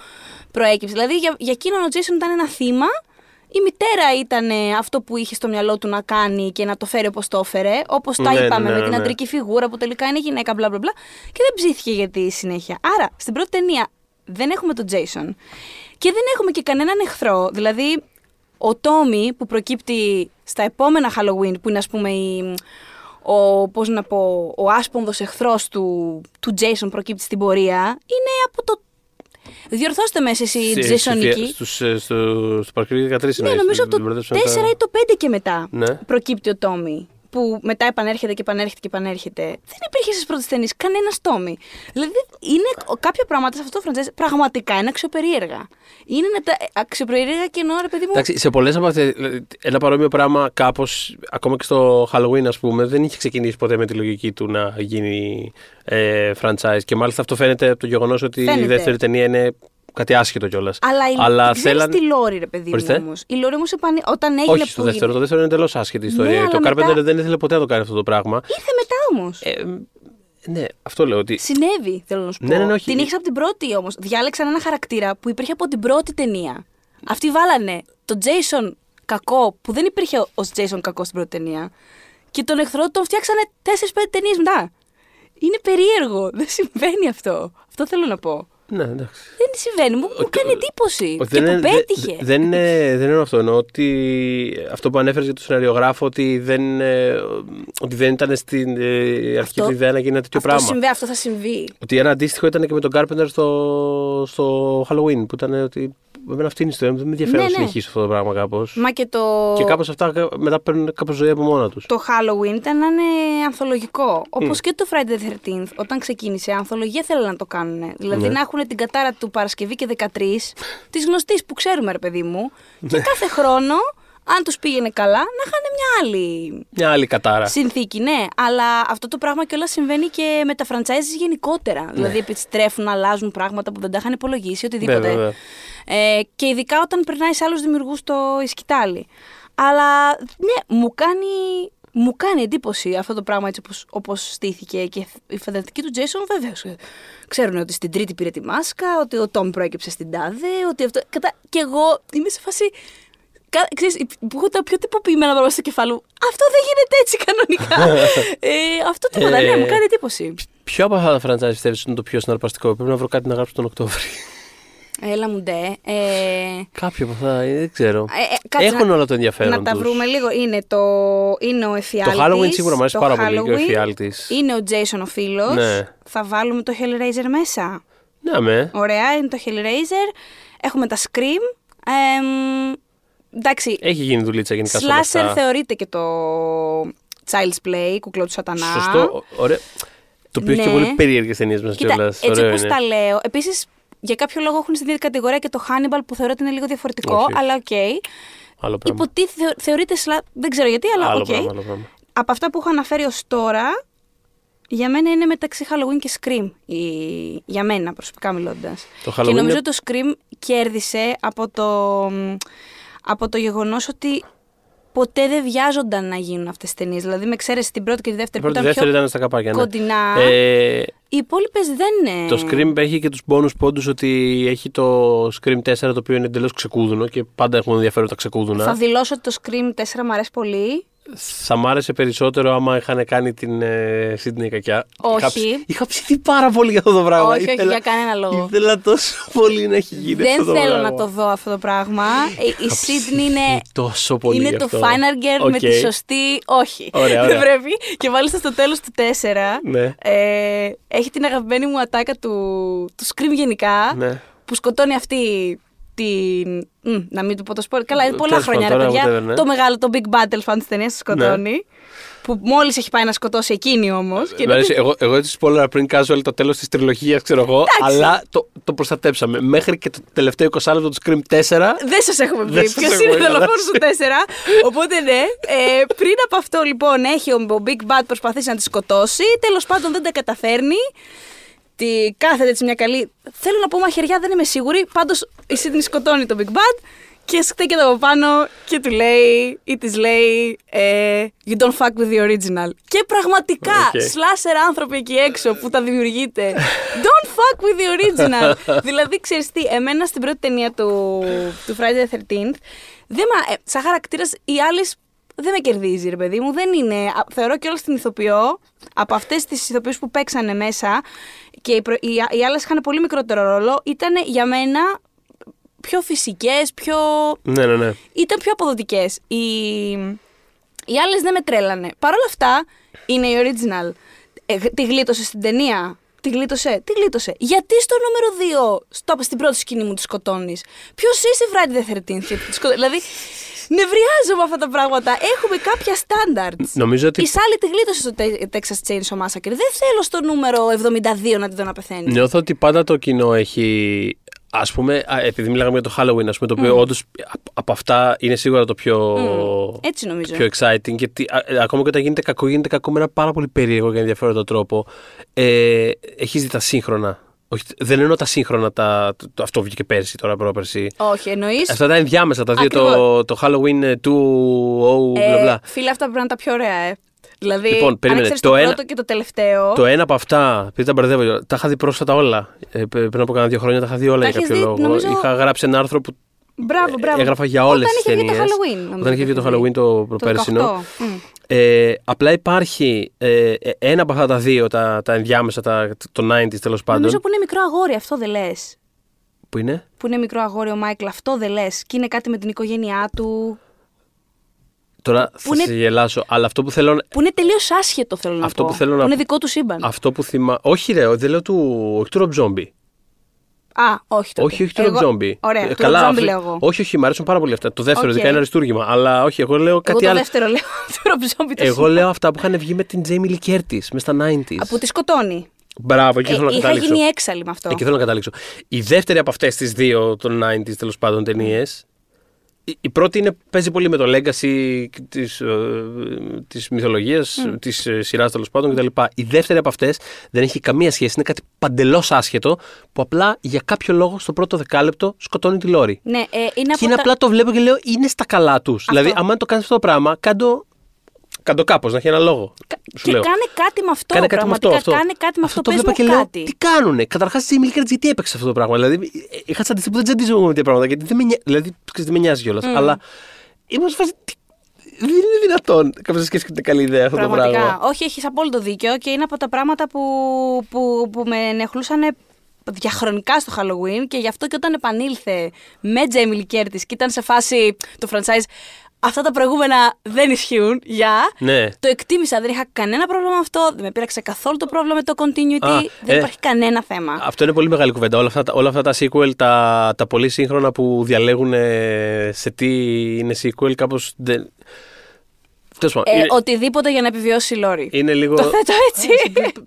προέκυψε. Δηλαδή, για, για εκείνον ο Τζέισον ήταν ένα θύμα. Η μητέρα ήταν ε, αυτό που είχε στο μυαλό του να κάνει και να το φέρει όπως το έφερε. Όπως τα Ναι, είπαμε ναι, με την ναι. αντρική φιγούρα που τελικά είναι γυναίκα, μπλα μπλα μπλα. Και δεν ψήθηκε για τη συνέχεια. Άρα, στην πρώτη ταινία δεν έχουμε τον Jason και δεν έχουμε και κανέναν εχθρό. Δηλαδή, ο Τόμι που προκύπτει στα επόμενα Halloween, που είναι ας πούμε η, ο, πώς να πω, ο άσπονδος εχθρός του, του Jason προκύπτει στην πορεία, είναι από το... Διορθώστε με εσείς οι Jasonικοί. Στους, ε, στο, στο παρκήριο 13 Ναι, εννοείς, νομίζω από την το 4 μπερδέψα με τα- ή το 5 και μετά Ναι. προκύπτει ο Τόμι. Που μετά επανέρχεται και επανέρχεται και επανέρχεται. Δεν υπήρχε στις πρώτες ταινίες κανένας Τόμι. Δηλαδή είναι κάποια πράγματα σε αυτό το franchise πραγματικά είναι αξιοπερίεργα. Είναι να τα αξιοπερίεργα και εννοώ ρε παιδί μου. Εντάξει, σε πολλές από αυτές. Ένα παρόμοιο πράγμα, κάπως, ακόμα και στο Halloween, ας πούμε, δεν είχε ξεκινήσει ποτέ με τη λογική του να γίνει ε, franchise. Και μάλιστα αυτό φαίνεται από το γεγονός ότι Φαίνεται. η δεύτερη ταινία είναι κάτι άσχετο κιόλας. Αλλά, η, Αλλά ξέρεις θέλαν- τη Λόρι, ρε παιδί Ορίστε. μου όμως. Η Λόρι όμως επανε... όταν έγινε Όχι που στο δεύτερο. Το έγινε- δεύτερο είναι εντελώς άσχετη ιστορία. Ναι, και ο αλλά Carpenter μετά- δεν ήθελε ποτέ να το κάνει αυτό το πράγμα. Ήρθε μετά όμως. Ε, ναι, αυτό λέω ότι. Συνέβη, θέλω να σου πω. Ναι, ναι, ναι, όχι. Την είχε από την πρώτη όμως. Διάλεξαν ένα χαρακτήρα που υπήρχε από την πρώτη ταινία. Αυτοί βάλανε τον Jason κακό, που δεν υπήρχε ως Jason κακό στην πρώτη ταινία. Και τον εχθρό τον φτιάξανε 4-5 ταινίες μετά. Είναι περίεργο. Δεν συμβαίνει αυτό. Αυτό θέλω να πω. Ναι, εντάξει. Δεν συμβαίνει. Μου, μου κάνει εντύπωση. Όχι, και δεν που είναι- πέτυχε. δε- δεν, είναι, δεν είναι αυτό. Εννοώ ότι αυτό που ανέφερες για τον σεναριογράφο ότι δεν, ε, ότι δεν ήταν στην ε, αρχή Αυτό- του ιδέα να γίνει ένα τέτοιο αυτό πράγμα. συμβαίνει, αυτό θα συμβεί. Ότι ένα αντίστοιχο ήταν και με τον Carpenter στο, στο Halloween που ήταν ότι. Εμένα αυτή είναι η ιστορία μου. Δεν με ενδιαφέρει Ναι, να ναι. συνεχίσω αυτό το πράγμα κάπως. Μα και το. Και κάπως αυτά μετά παίρνουν κάπως ζωή από μόνα τους. Το Halloween ήταν να είναι ανθολογικό. Όπως και το Friday the 13th, όταν ξεκίνησε, ανθολογία θέλανε να το κάνουν. Δηλαδή Ναι. να έχουν την κατάρα του Παρασκευή και 13, της γνωστής που ξέρουμε, ρε παιδί μου. Ναι. Και κάθε χρόνο, αν τους πήγαινε καλά, να είχαν μια άλλη Μια άλλη κατάρα. συνθήκη, ναι. Αλλά αυτό το πράγμα κιόλας συμβαίνει και με τα franchises γενικότερα. Ναι. Δηλαδή επιστρέφουν, αλλάζουν πράγματα που δεν τα είχαν υπολογίσει, οτιδήποτε. Βέβαια, βέβαια. Ε, και ειδικά όταν περνάει σε άλλους δημιουργούς το σκητάλι. Αλλά ναι, μου κάνει, μου κάνει εντύπωση αυτό το πράγμα έτσι όπως, όπως στήθηκε. Και η φανταστική του Jason βεβαίως. Ξέρουν ότι στην τρίτη πήρε τη μάσκα, ότι ο Τόμ προέκυψε στην τάδε, ότι αυτό. Κατα... Και εγώ είμαι σε φάση. Κα- Ξέρεις, που έχω τα πιο τυποποιημένα πράγματα στο κεφάλι μου. Αυτό δεν γίνεται έτσι κανονικά. ε, αυτό τίποτα, ναι, Ε, μου κάνει εντύπωση. Ποιο από αυτά τα franchise πιστεύεις είναι το πιο συναρπαστικό; Πρέπει να βρω κάτι να γράψω τον Οκτώβρη. Έλα μου ντε. Ε, Κάποιο από αυτά, ε, δεν ξέρω. Ε, ε, κάτσε Έχουν να- όλα το ενδιαφέρον Να τα τους. βρούμε λίγο. Είναι, το, είναι ο εφιάλτης. Το Halloween σίγουρα μου αρέσει το πάρα πολύ και ο Halloween. εφιάλτης. Είναι ο Jason ο φίλος. Ναι. Θα βάλουμε το Hellraiser μέσα. Ναι, με. Ωραία, είναι το Hellraiser. Έχουμε τα Scream. Εμ, εντάξει, Έχει γίνει δουλίτσα γενικά σε όλα Slasher αυτά. θεωρείται και το Child's Play, κουκλό του σατανά. Σωστό. Ωραία. Το οποίο έχει και Ναι. πολύ περίεργες ταινίες μέσα Κοίτα, κιόλας. έτσι Ωραίο όπως είναι. τα λέω. Επίσης, για κάποιο λόγο έχουν στην ίδια κατηγορία και το Hannibal που θεωρώ ότι είναι λίγο διαφορετικό, Όχι, όχι. αλλά οκ. Άλλο πράγμα. Υποτίθεται, θεω- θεωρείται sla... Δεν ξέρω γιατί, αλλά Άλλο οκ. πράγμα, άλλο πράγμα. Από αυτά που έχω αναφέρει ως τώρα, Για μένα είναι μεταξύ Halloween και Scream. Η... Για μένα προσωπικά μιλώντας. Το Και Halloween νομίζω είναι- ότι το Scream κέρδισε από το, από το γεγονός ότι ποτέ δεν βιάζονταν να γίνουν αυτές τις ταινίες. Δηλαδή με εξαίρεση την πρώτη και τη Η δεύτερη πρώτη που και ήταν δεύτερη πιο ήταν στα καπάκια. Ναι. κοντινά. Ε, Οι υπόλοιπες δεν είναι. Το Scream έχει και τους bonus πόντους ότι έχει το Scream 4 το οποίο είναι εντελώς ξεκούδουνο και πάντα έχουν ενδιαφέρον τα ξεκούδουνα. Θα δηλώσω ότι το Scream 4 μου αρέσει πολύ. Θα μ' άρεσε περισσότερο άμα είχαν κάνει την ε, Sydney κακιά; Όχι. Είχα, ψ- είχα ψηθεί πάρα πολύ για αυτό το πράγμα. Όχι, όχι, για κανένα λόγο. Ήθελα τόσο πολύ να έχει γίνει δεν αυτό το θέλω πράγμα. να το δω αυτό το πράγμα. Ε, Η Είχα Sydney είναι, ψηθεί τόσο πολύ είναι γι' το αυτό. final girl με Οκ. τη σωστή. Όχι. Ωραία, δεν ωραία. πρέπει. Και μάλιστα στο τέλος του 4 Ναι. ε, έχει την αγαπημένη μου ατάκα του, του Scream γενικά. Ναι. Που σκοτώνει αυτή την. Μ, να μην του πω το σπορ. Καλά, είναι πολλά Τέλος χρόνια, ρε πάντων, παιδιά. whatever, ναι. Το μεγάλο, το Big Battle fan της ταινίας της σκοτώνει. Που μόλις έχει πάει να σκοτώσει εκείνη όμως. Μ' αρέσει, εγώ, εγώ έτσι spoiler πριν casual το τέλος της τριλογίας, ξέρω εγώ, αλλά το, το προστατέψαμε. Μέχρι και το τελευταίο 20 λεπτό του Scream 4. Δεν σας έχουμε Δεν πει σας ποιος έχουμε είναι πει, δολοφόνο αλλά- του 4. Οπότε ναι. Ε, πριν από αυτό λοιπόν έχει ο ο Big Bad προσπαθήσει να τη σκοτώσει. Τέλος πάντων δεν τα καταφέρνει. Τη κάθεται έτσι μια καλή. Θέλω να πω μαχαιριά, δεν είμαι σίγουρη. Πάντως η Sydney σκοτώνει τον Big Bad και στέκεται από πάνω και του λέει ή της λέει ε, You don't fuck with the original. Και πραγματικά, Οκ. slasher άνθρωποι εκεί έξω που τα δημιουργείτε. Don't fuck with the original. δηλαδή, ξέρεις τι, εμένα στην πρώτη ταινία του, του Friday the 13th, δεν μα, ε, σαν χαρακτήρας η άλλη δεν με κερδίζει, ρε παιδί μου. Δεν είναι. α, Θεωρώ και όλα την ηθοποιό, από αυτές τις ηθοποιού που παίξανε μέσα και οι, προ- οι, οι άλλες είχαν πολύ μικρότερο ρόλο, ήταν για μένα πιο φυσικές, πιο. Ναι, ναι, ναι. ήταν πιο αποδοτικές. Οι, οι άλλες δεν με τρέλανε. Παρ' όλα αυτά, είναι η original. Ε, γ- τη γλίτωσε στην ταινία. Τη γλίτωσε. Τι γλίτωσε. Γιατί στο νούμερο 2, στο, στην πρώτη σκηνή μου τη σκοτώνεις; Ποιος είσαι, Friday the 13th. και τη σκοτώ- δηλαδή, νευριάζω με αυτά τα πράγματα. Έχουμε κάποια standards. Νομίζω ότι Η Σάλη τη γλίτωσε στο Te- Texas Chainsaw Massacre. Δεν θέλω στο νούμερο 72 να τη δω να πεθαίνει. νιώθω ότι πάντα το κοινό έχει. Α πούμε, α, επειδή μιλάγαμε για το Halloween, ας πούμε, το οποίο όντως από αυτά είναι σίγουρα το πιο, Έτσι νομίζω. πιο exciting. Γιατί α, ε, ακόμα και όταν γίνεται κακό, γίνεται κακό με ένα πάρα πολύ περίεργο και ενδιαφέροντα τρόπο. Ε, έχεις δει τα σύγχρονα; Όχι, δεν εννοώ τα σύγχρονα, τα, το, το- αυτό βγήκε πέρσι, τώρα πρόπερσι. Όχι, εννοείς; Αυτά τα ενδιάμεσα, τα δύο, το, Ακριβώς. το Halloween ε, του, oh, μπλα μπλα. φίλε, αυτά πρέπει να είναι τα πιο ωραία, ε. Δηλαδή, Λοιπόν, αν περίμενε, ξέρεις το το, ένα- πρώτο και το τελευταίο. Το ένα από αυτά, επειδή τα μπερδεύω, τα είχα δει πρόσφατα όλα. Ε, π- πριν από κάνα δύο χρόνια τα είχα δει όλα Τα για έχεις κάποιο δει, λόγο. νομίζω- Είχα γράψει ένα άρθρο που Μπράβο, μπράβο. έγραφα για όλες Όταν τις είχε βγει ταινίες. το Halloween. νομίζω Όταν είχε βγει το ότι Halloween το προπέρσινο. 18. Μμ. Ε, απλά υπάρχει ε, ε, ένα από αυτά τα δύο, τα, τα ενδιάμεσα, τα, το 90s τέλος πάντων. Νομίζω που είναι μικρό αγόρι, αυτό δεν λες. Που είναι; Που είναι μικρό αγόρι ο Μάικλ, αυτό δεν λες. Και είναι κάτι με την οικογένειά του. Τώρα θα είναι- σε γελάσω, αλλά αυτό που θέλω. Που είναι τελείως άσχετο, θέλω να Αυτό πω. που θέλω να είναι πω- δικό του σύμπαν. Αυτό που θυμά. Όχι, ρε, δεν λέω του. Όχι του Rob Zombie. Α, όχι τότε. Όχι, όχι του Εγώ- Rob Zombie. Ωραία, Ε, του Rob Zombie αυτό- λέω εγώ. Όχι, όχι, μου αρέσουν πάρα πολύ αυτά. Το δεύτερο, Οκ. ειδικά είναι αριστούργημα. Αλλά όχι, εγώ λέω Εγώ κάτι το άλλο. δεύτερο λέω. του Rob Zombie το Εγώ σύμπαν. λέω αυτά που είχαν βγει με την Jamie Lee Curtis μες στα 90s. Από τη σκοτώνει. Μπράβο, εκεί Ε, θέλω να είχα καταλήξω. γίνει έξαλλη με αυτό. Εκεί θέλω να καταλήξω. Η δεύτερη από αυτές τις δύο των 90s τέλος πάντων ταινίες. Η, η πρώτη είναι, παίζει πολύ με το legacy της της μυθολογίας, Mm. της σειράς τέλος πάντων κτλ. Η δεύτερη από αυτές δεν έχει καμία σχέση. Είναι κάτι παντελώς άσχετο που απλά για κάποιο λόγο στο πρώτο δεκάλεπτο σκοτώνει τη Λόρη. Ναι, ε, είναι Και από είναι τα... απλά το βλέπω και λέω είναι στα καλά τους. Δηλαδή, άμα το κάνεις αυτό το πράγμα, κάντο, κάντο κάπως, να έχει ένα λόγο. Σου Και λέω. κάνε κάτι με αυτό. Κάνε κάτι με αυτό. πραγματικά, αυτό. Κάνε κάτι με αυτό. το Πες βλέπα μου και λέω, κάτι. τι κάνουνε; Καταρχάς, η Emily Curtis γιατί έπαιξε αυτό το πράγμα; Δηλαδή, ε, είχα τσαντιστεί που δεν τσαντίζομαι με τέτοια πράγματα. Γιατί δεν με, νοιάζει, δηλαδή, ξέρεις, δεν με νοιάζει κιόλας. Αλλά είμαστε σε φάση. τι- Δεν είναι δυνατόν κάποιος να σκέφτεται την καλή ιδέα αυτό το Πραγματικά. πράγμα. Όχι, έχεις απόλυτο δίκιο και είναι από τα πράγματα που, που, που με ενεχλούσαν διαχρονικά στο Halloween και γι' αυτό και όταν επανήλθε με Jamie Lee Curtis και ήταν σε φάση το franchise αυτά τα προηγούμενα δεν ισχύουν, για. Ναι. Το εκτίμησα, δεν είχα κανένα πρόβλημα με αυτό, δεν με πείραξε καθόλου το πρόβλημα με το continuity, Α, δεν ε, υπάρχει κανένα θέμα. Αυτό είναι πολύ μεγάλη κουβέντα. Όλα αυτά, τα- όλα αυτά τα sequel, τα, τα πολύ σύγχρονα που διαλέγουν ε, σε τι είναι sequel, κάπως. Δεν... Τέλος πάντων, Ε, είναι, Οτιδήποτε για να επιβιώσει η Λόρη. είναι λίγο. Το θέτω έτσι.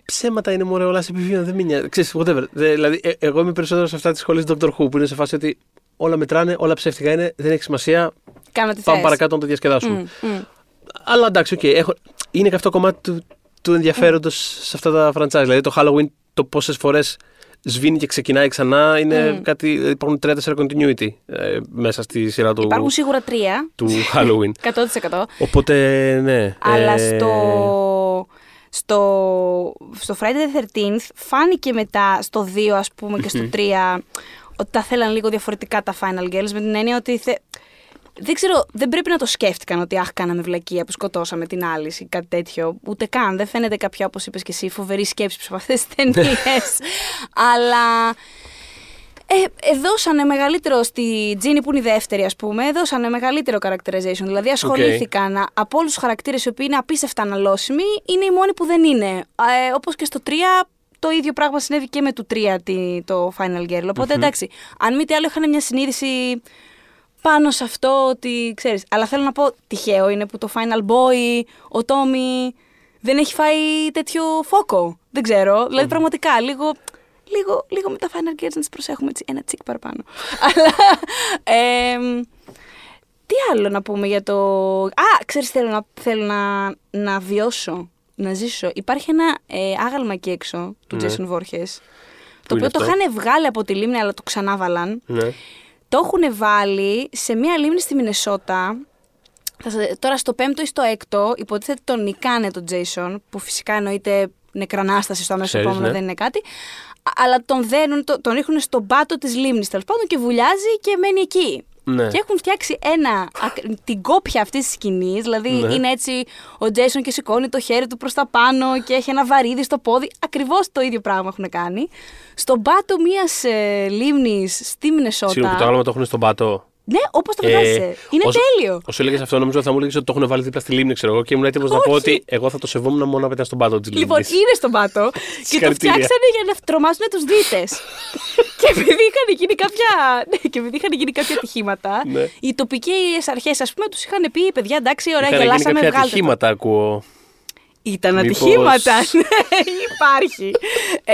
Ψέματα είναι μωρέ, όλες επιβίωναν, δεν με νοιάζει. Ξέρεις, whatever. Δε- δηλαδή, ε, εγώ είμαι περισσότερο σε αυτά της σχολής Dr. Who που είναι σε φάση ότι όλα μετράνε, όλα ψεύτικα είναι, δεν έχει σημασία. Κάνε ό,τι Πάμε θες. παρακάτω να το διασκεδάσουμε. Μμ, μμ. Αλλά εντάξει, οκ, έχω... είναι και αυτό κομμάτι του, του ενδιαφέροντος σε αυτά τα franchise. Δηλαδή το Halloween, το πόσες φορές σβήνει και ξεκινάει ξανά, είναι κάτι. Υπάρχουν 3-4 continuity ε, μέσα στη σειρά του, Υπάρχουν σίγουρα τρία. του Halloween. 100%. Οπότε, ναι. Αλλά ε, στο, στο, στο Friday the 13th φάνηκε μετά στο 2 ας πούμε και στο 3 ότι τα θέλαν λίγο διαφορετικά τα Final Girls με την έννοια ότι θε... δεν ξέρω, δεν πρέπει να το σκέφτηκαν ότι αχ κάναμε βλακεία που σκοτώσαμε την άλλη ή κάτι τέτοιο. Ούτε καν, δεν φαίνεται κάποια όπως είπες και εσύ φοβερή σκέψη από αυτές τις ταινίες. Αλλά ε, ε, δώσανε μεγαλύτερο στη Τζίνι που είναι η δεύτερη, ας πούμε, δώσανε μεγαλύτερο characterization. Δηλαδή ασχολήθηκαν από όλους τους χαρακτήρες οι οποίοι είναι απίστευτα αναλώσιμοι, είναι οι μόνοι που δεν είναι. Ε, Όπως και στο 3, το ίδιο πράγμα συνέβη και με το 3 τη- το Final Girl. οποτε εντάξει, αν μη τι άλλο είχαν μια συνείδηση πάνω σε αυτό ότι ξέρεις. Αλλά θέλω να πω, τυχαίο είναι που το Final Boy, ο Τόμι δεν έχει φάει τέτοιο φόκο. Δεν ξέρω. Δηλαδή πραγματικά λίγο, λίγο, λίγο με τα Final Girls να τις προσέχουμε έτσι ένα τσικ παραπάνω. Αλλά εμ, τι άλλο να πούμε για το... Α, ξέρεις θέλω να, θέλω να, να βιώσω, να ζήσω. Υπάρχει ένα ε, άγαλμα εκεί έξω του Ναι. Jason Voorhees, είναι το οποίο το αυτό; είχαν βγάλει από τη λίμνη αλλά το ξανάβαλαν. Ναι. Το έχουν βάλει σε μία λίμνη στη Μινεσότα. Θα σας- τώρα στο πέμπτο ή στο έκτο υποτίθεται τον νικάνε τον Jason, που φυσικά εννοείται νεκρανάσταση στο αμέσως Ξέρεις, επόμενο, ναι. δεν είναι κάτι. Α- Αλλά τον δένουν, το- τον ρίχνουν στον πάτο της λίμνης τέλος πάντων και βουλιάζει και μένει εκεί. Ναι. Και έχουν φτιάξει ένα, ακ- την κόπια αυτή της σκηνής. Δηλαδή Ναι. είναι έτσι ο Τζέισον και σηκώνει το χέρι του προς τα πάνω και έχει ένα βαρύδι στο πόδι. Ακριβώς το ίδιο πράγμα έχουν κάνει. Στον πάτο μιας ε, λίμνης στη Μινεσότα. Συγγνώμη, το άγαλμα το έχουν στον πάτο. Ναι, όπως το Ε, φαντάζεσαι. Είναι όσο- τέλειο. Όσο έλεγες αυτό, νομίζω ότι θα μου έλεγες ότι το έχουν βάλει δίπλα στη λίμνη, ξέρω εγώ, και ήμουν έτοιμος να πω Όχι. ότι εγώ θα το σεβόμουν μόνο να πετά στον πάτο της λίμνης. Λοιπόν, είναι στον πάτο και το Συγχαρητήρια. φτιάξανε για να τρομάσουν τους δίτες. και επειδή είχαν γίνει κάποια, ναι, και επειδή είχαν γίνει κάποια ατυχήματα, Ναι. οι τοπικές αρχές, ας πούμε, τους είχαν πει: Παιδιά, εντάξει, ωραία, Είχαν γίνει γελάσαμε, κάποια βγάλτε. το». ατυχήματα, ακούω. Ήταν Μήπως- ατυχήματα. Ναι, υπάρχει. Ε,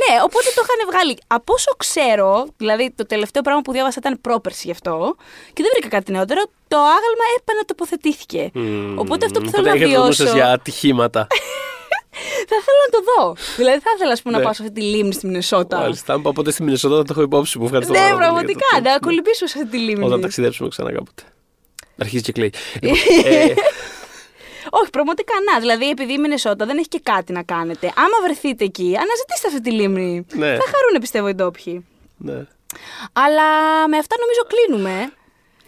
ναι, οπότε το είχαν βγάλει. Από όσο ξέρω, δηλαδή το τελευταίο πράγμα που διάβασα ήταν πρόπερση γι' αυτό και δεν βρήκα κάτι νεότερο, το άγαλμα επανατοποθετήθηκε. Οπότε αυτό που θέλω να έχετε το νου βιώσω. σας για ατυχήματα. Θα ήθελα να το δω. Δηλαδή θα ήθελα ας πούμε, Ναι. να πάω σε αυτή τη λίμνη στη Μινεσότα. Μάλιστα, αν πάω ποτέ στη Μινεσότα θα το έχω υπόψη μου. Ευχαριστώ Ναι, πάρα πολύ για πραγματικά, το- να κολυμπήσω σε αυτή τη λίμνη. Όταν ταξιδέψουμε ξανά κάποτε. Αρχίζει και κλαίει. Λοιπόν, ε, Όχι, πραγματικά να. Δηλαδή, επειδή η Μινεσότα δεν έχει και κάτι να κάνετε. Άμα βρεθείτε εκεί, αναζητήστε αυτή τη λίμνη. Ναι. Θα χαρούν, πιστεύω, οι ντόπιοι. ναι. Αλλά με αυτά νομίζω κλείνουμε.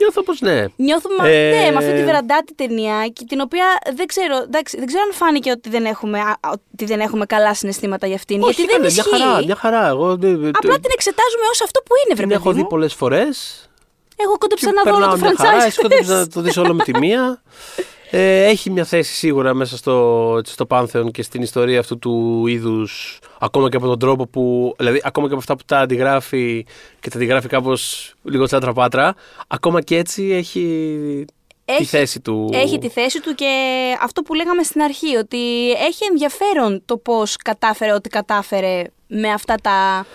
Νιώθω πως ναι. Νιώθουμε Ε, ναι, με αυτή τη βεραντάτη ταινία, και την οποία δεν ξέρω, εντάξει, δεν ξέρω αν φάνηκε ότι δεν έχουμε, α, ότι δεν έχουμε καλά συναισθήματα για αυτήν. Όχι, γιατί δεν κάνε, μια ισχύει. χαρά, μια χαρά. Εγώ ε, ε, Απλά την εξετάζουμε ως αυτό που είναι, βρε την παιδί έχω δει μου. πολλές φορές. Εγώ κόντεψα και να δω όλο περνάω το μια χαρά. franchise. Εσύ κόντεψες να το δεις όλο με τη μία. Ε, έχει μια θέση σίγουρα μέσα στο, έτσι, στο Πάνθεον και στην ιστορία αυτού του είδους ακόμα και από τον τρόπο που δηλαδή ακόμα και από αυτά που τα αντιγράφει και τα αντιγράφει κάπως λίγο τσάντρα πάτρα ακόμα και έτσι έχει, τη Έχει- θέση του Έχει τη θέση του και αυτό που λέγαμε στην αρχή, ότι έχει ενδιαφέρον το πώς κατάφερε ό,τι κατάφερε με αυτά τα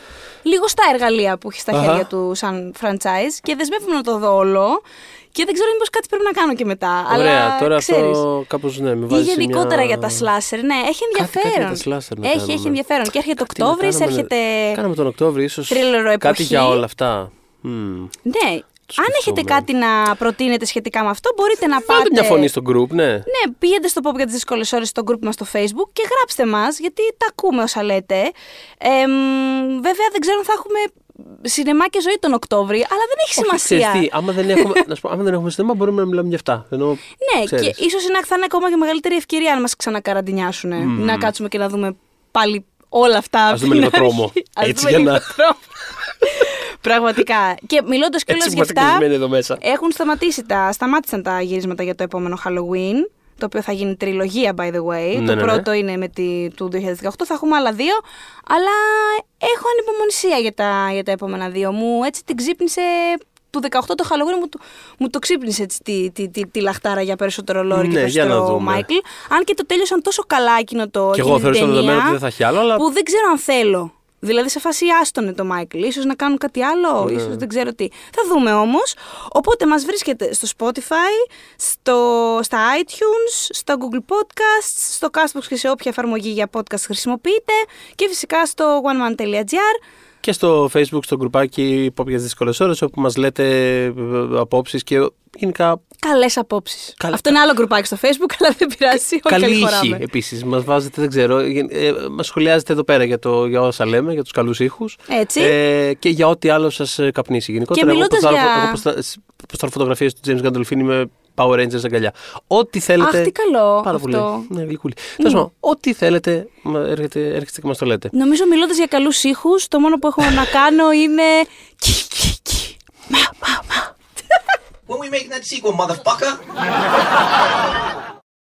λίγο στα εργαλεία που έχει στα Αχα. χέρια του σαν franchise και δεσμεύομαι να το δω όλο και δεν ξέρω μήπως κάτι πρέπει να κάνω και μετά. Ωραία, αλλά τώρα ξέρεις, αυτό κάπως ναι, με Ή βάζει σε γενικότερα μια... για τα slasher, ναι, έχει Κάτι- κάτι ενδιαφέρον. για τα slasher να έχει, κάνουμε. έχει ενδιαφέρον. Και έρχεται Τι να Οκτώβρης, κάνουμε, έρχεται. Κάναμε τον Οκτώβρη, ίσως θρίλερο κάτι εποχή. για όλα αυτά. Μμμ. Ναι, αν έχετε σκεφτούμε. κάτι να προτείνετε σχετικά με αυτό, μπορείτε να πάτε. Βάλτε μια φωνή στο group, ναι. Ναι, πήγαινε στο Pop για τις δύσκολες ώρες στο group μας στο Facebook και γράψτε μας, γιατί τα ακούμε όσα λέτε. Εμ, βέβαια, δεν ξέρω αν θα έχουμε σινεμά και ζωή τον Οκτώβρη, αλλά δεν έχει Όχι, σημασία. ξέρεις τι, άμα δεν έχουμε, να σου πω, άμα δεν έχουμε σινεμά, μπορούμε να μιλάμε για αυτά. Ενώ, ναι, ξέρεις. και ίσως είναι, θα είναι ακόμα και μεγαλύτερη ευκαιρία αν μας ξανακαραντινιάσουν. Να κάτσουμε και να δούμε πάλι όλα αυτά. Ας από δούμε την λίγο αρχή. τρόμο. Ας Έτσι, δούμε για λίγο να- τρόμο. Πραγματικά. Και μιλώντας κιόλα Έτσι για είμαστε αυτά. κλεισμένοι εδώ μέσα. Έχουν σταματήσει τα, σταμάτησαν τα γυρίσματα για το επόμενο Halloween. Το οποίο θα γίνει τριλογία, by the way. Ναι, το ναι, ναι. πρώτο είναι με τη, του 2018. Θα έχουμε άλλα δύο. Αλλά έχω ανυπομονησία για τα, για τα επόμενα δύο. Μου έτσι την ξύπνησε. Του 18 το Halloween μου, το- μου το ξύπνησε έτσι, τη, τη, τη, τη λαχτάρα για περισσότερο λόρι και Ναι, για να περισσότερο δούμε. Μάικλ. Αν και το τέλειωσαν τόσο καλά εκείνο το. Και εγώ εκείνη θεωρώ την στο ταινία, δεδομένο ότι δεν θα έχει άλλο, αλλά Που δεν ξέρω αν θέλω Δηλαδή σε φάση άστονε το Μάικλ. ίσως να κάνουν κάτι άλλο, ίσως δεν ξέρω τι. Θα δούμε όμως. Οπότε μας βρίσκεται στο Spotify, στο, στα iTunes, στο Google Podcasts, στο Castbox και σε όποια εφαρμογή για podcast χρησιμοποιείτε και φυσικά στο oneman.gr. Και στο facebook, στο γκρουπάκι Pop για τις δύσκολες ώρες, όπου μας λέτε απόψεις και γενικά. Καλές απόψεις. Καλ- Αυτό είναι άλλο γκρουπάκι στο Facebook, αλλά δεν πειράζει. Όχι Καλή καλή ήχη χωράμε. επίσης. Μας βάζετε, δεν ξέρω. Ε, μας σχολιάζετε εδώ πέρα για, το, για όσα λέμε, για τους καλούς ήχους. Έτσι. Ε, και για ό,τι άλλο σας καπνίσει. Γενικότερα, εγώ μιλώντας ποστάρω, για- εγώ ποστά- ποστάρω φωτογραφίες του James Gandolfini με Power Rangers αγκαλιά. Ό,τι θέλετε. Αχ, τι καλό Πάρα πολύ. αυτό. Ναι, γλυκούλη. Τέλος πάντων, ό,τι θέλετε, μα έρχεται, έρχεστε και μας το λέτε. Νομίζω μιλώντας για καλούς ήχους, το μόνο που έχω να κάνω είναι. Κι, κι, κι. Μα, μα, μα. When we making that sequel, motherfucker?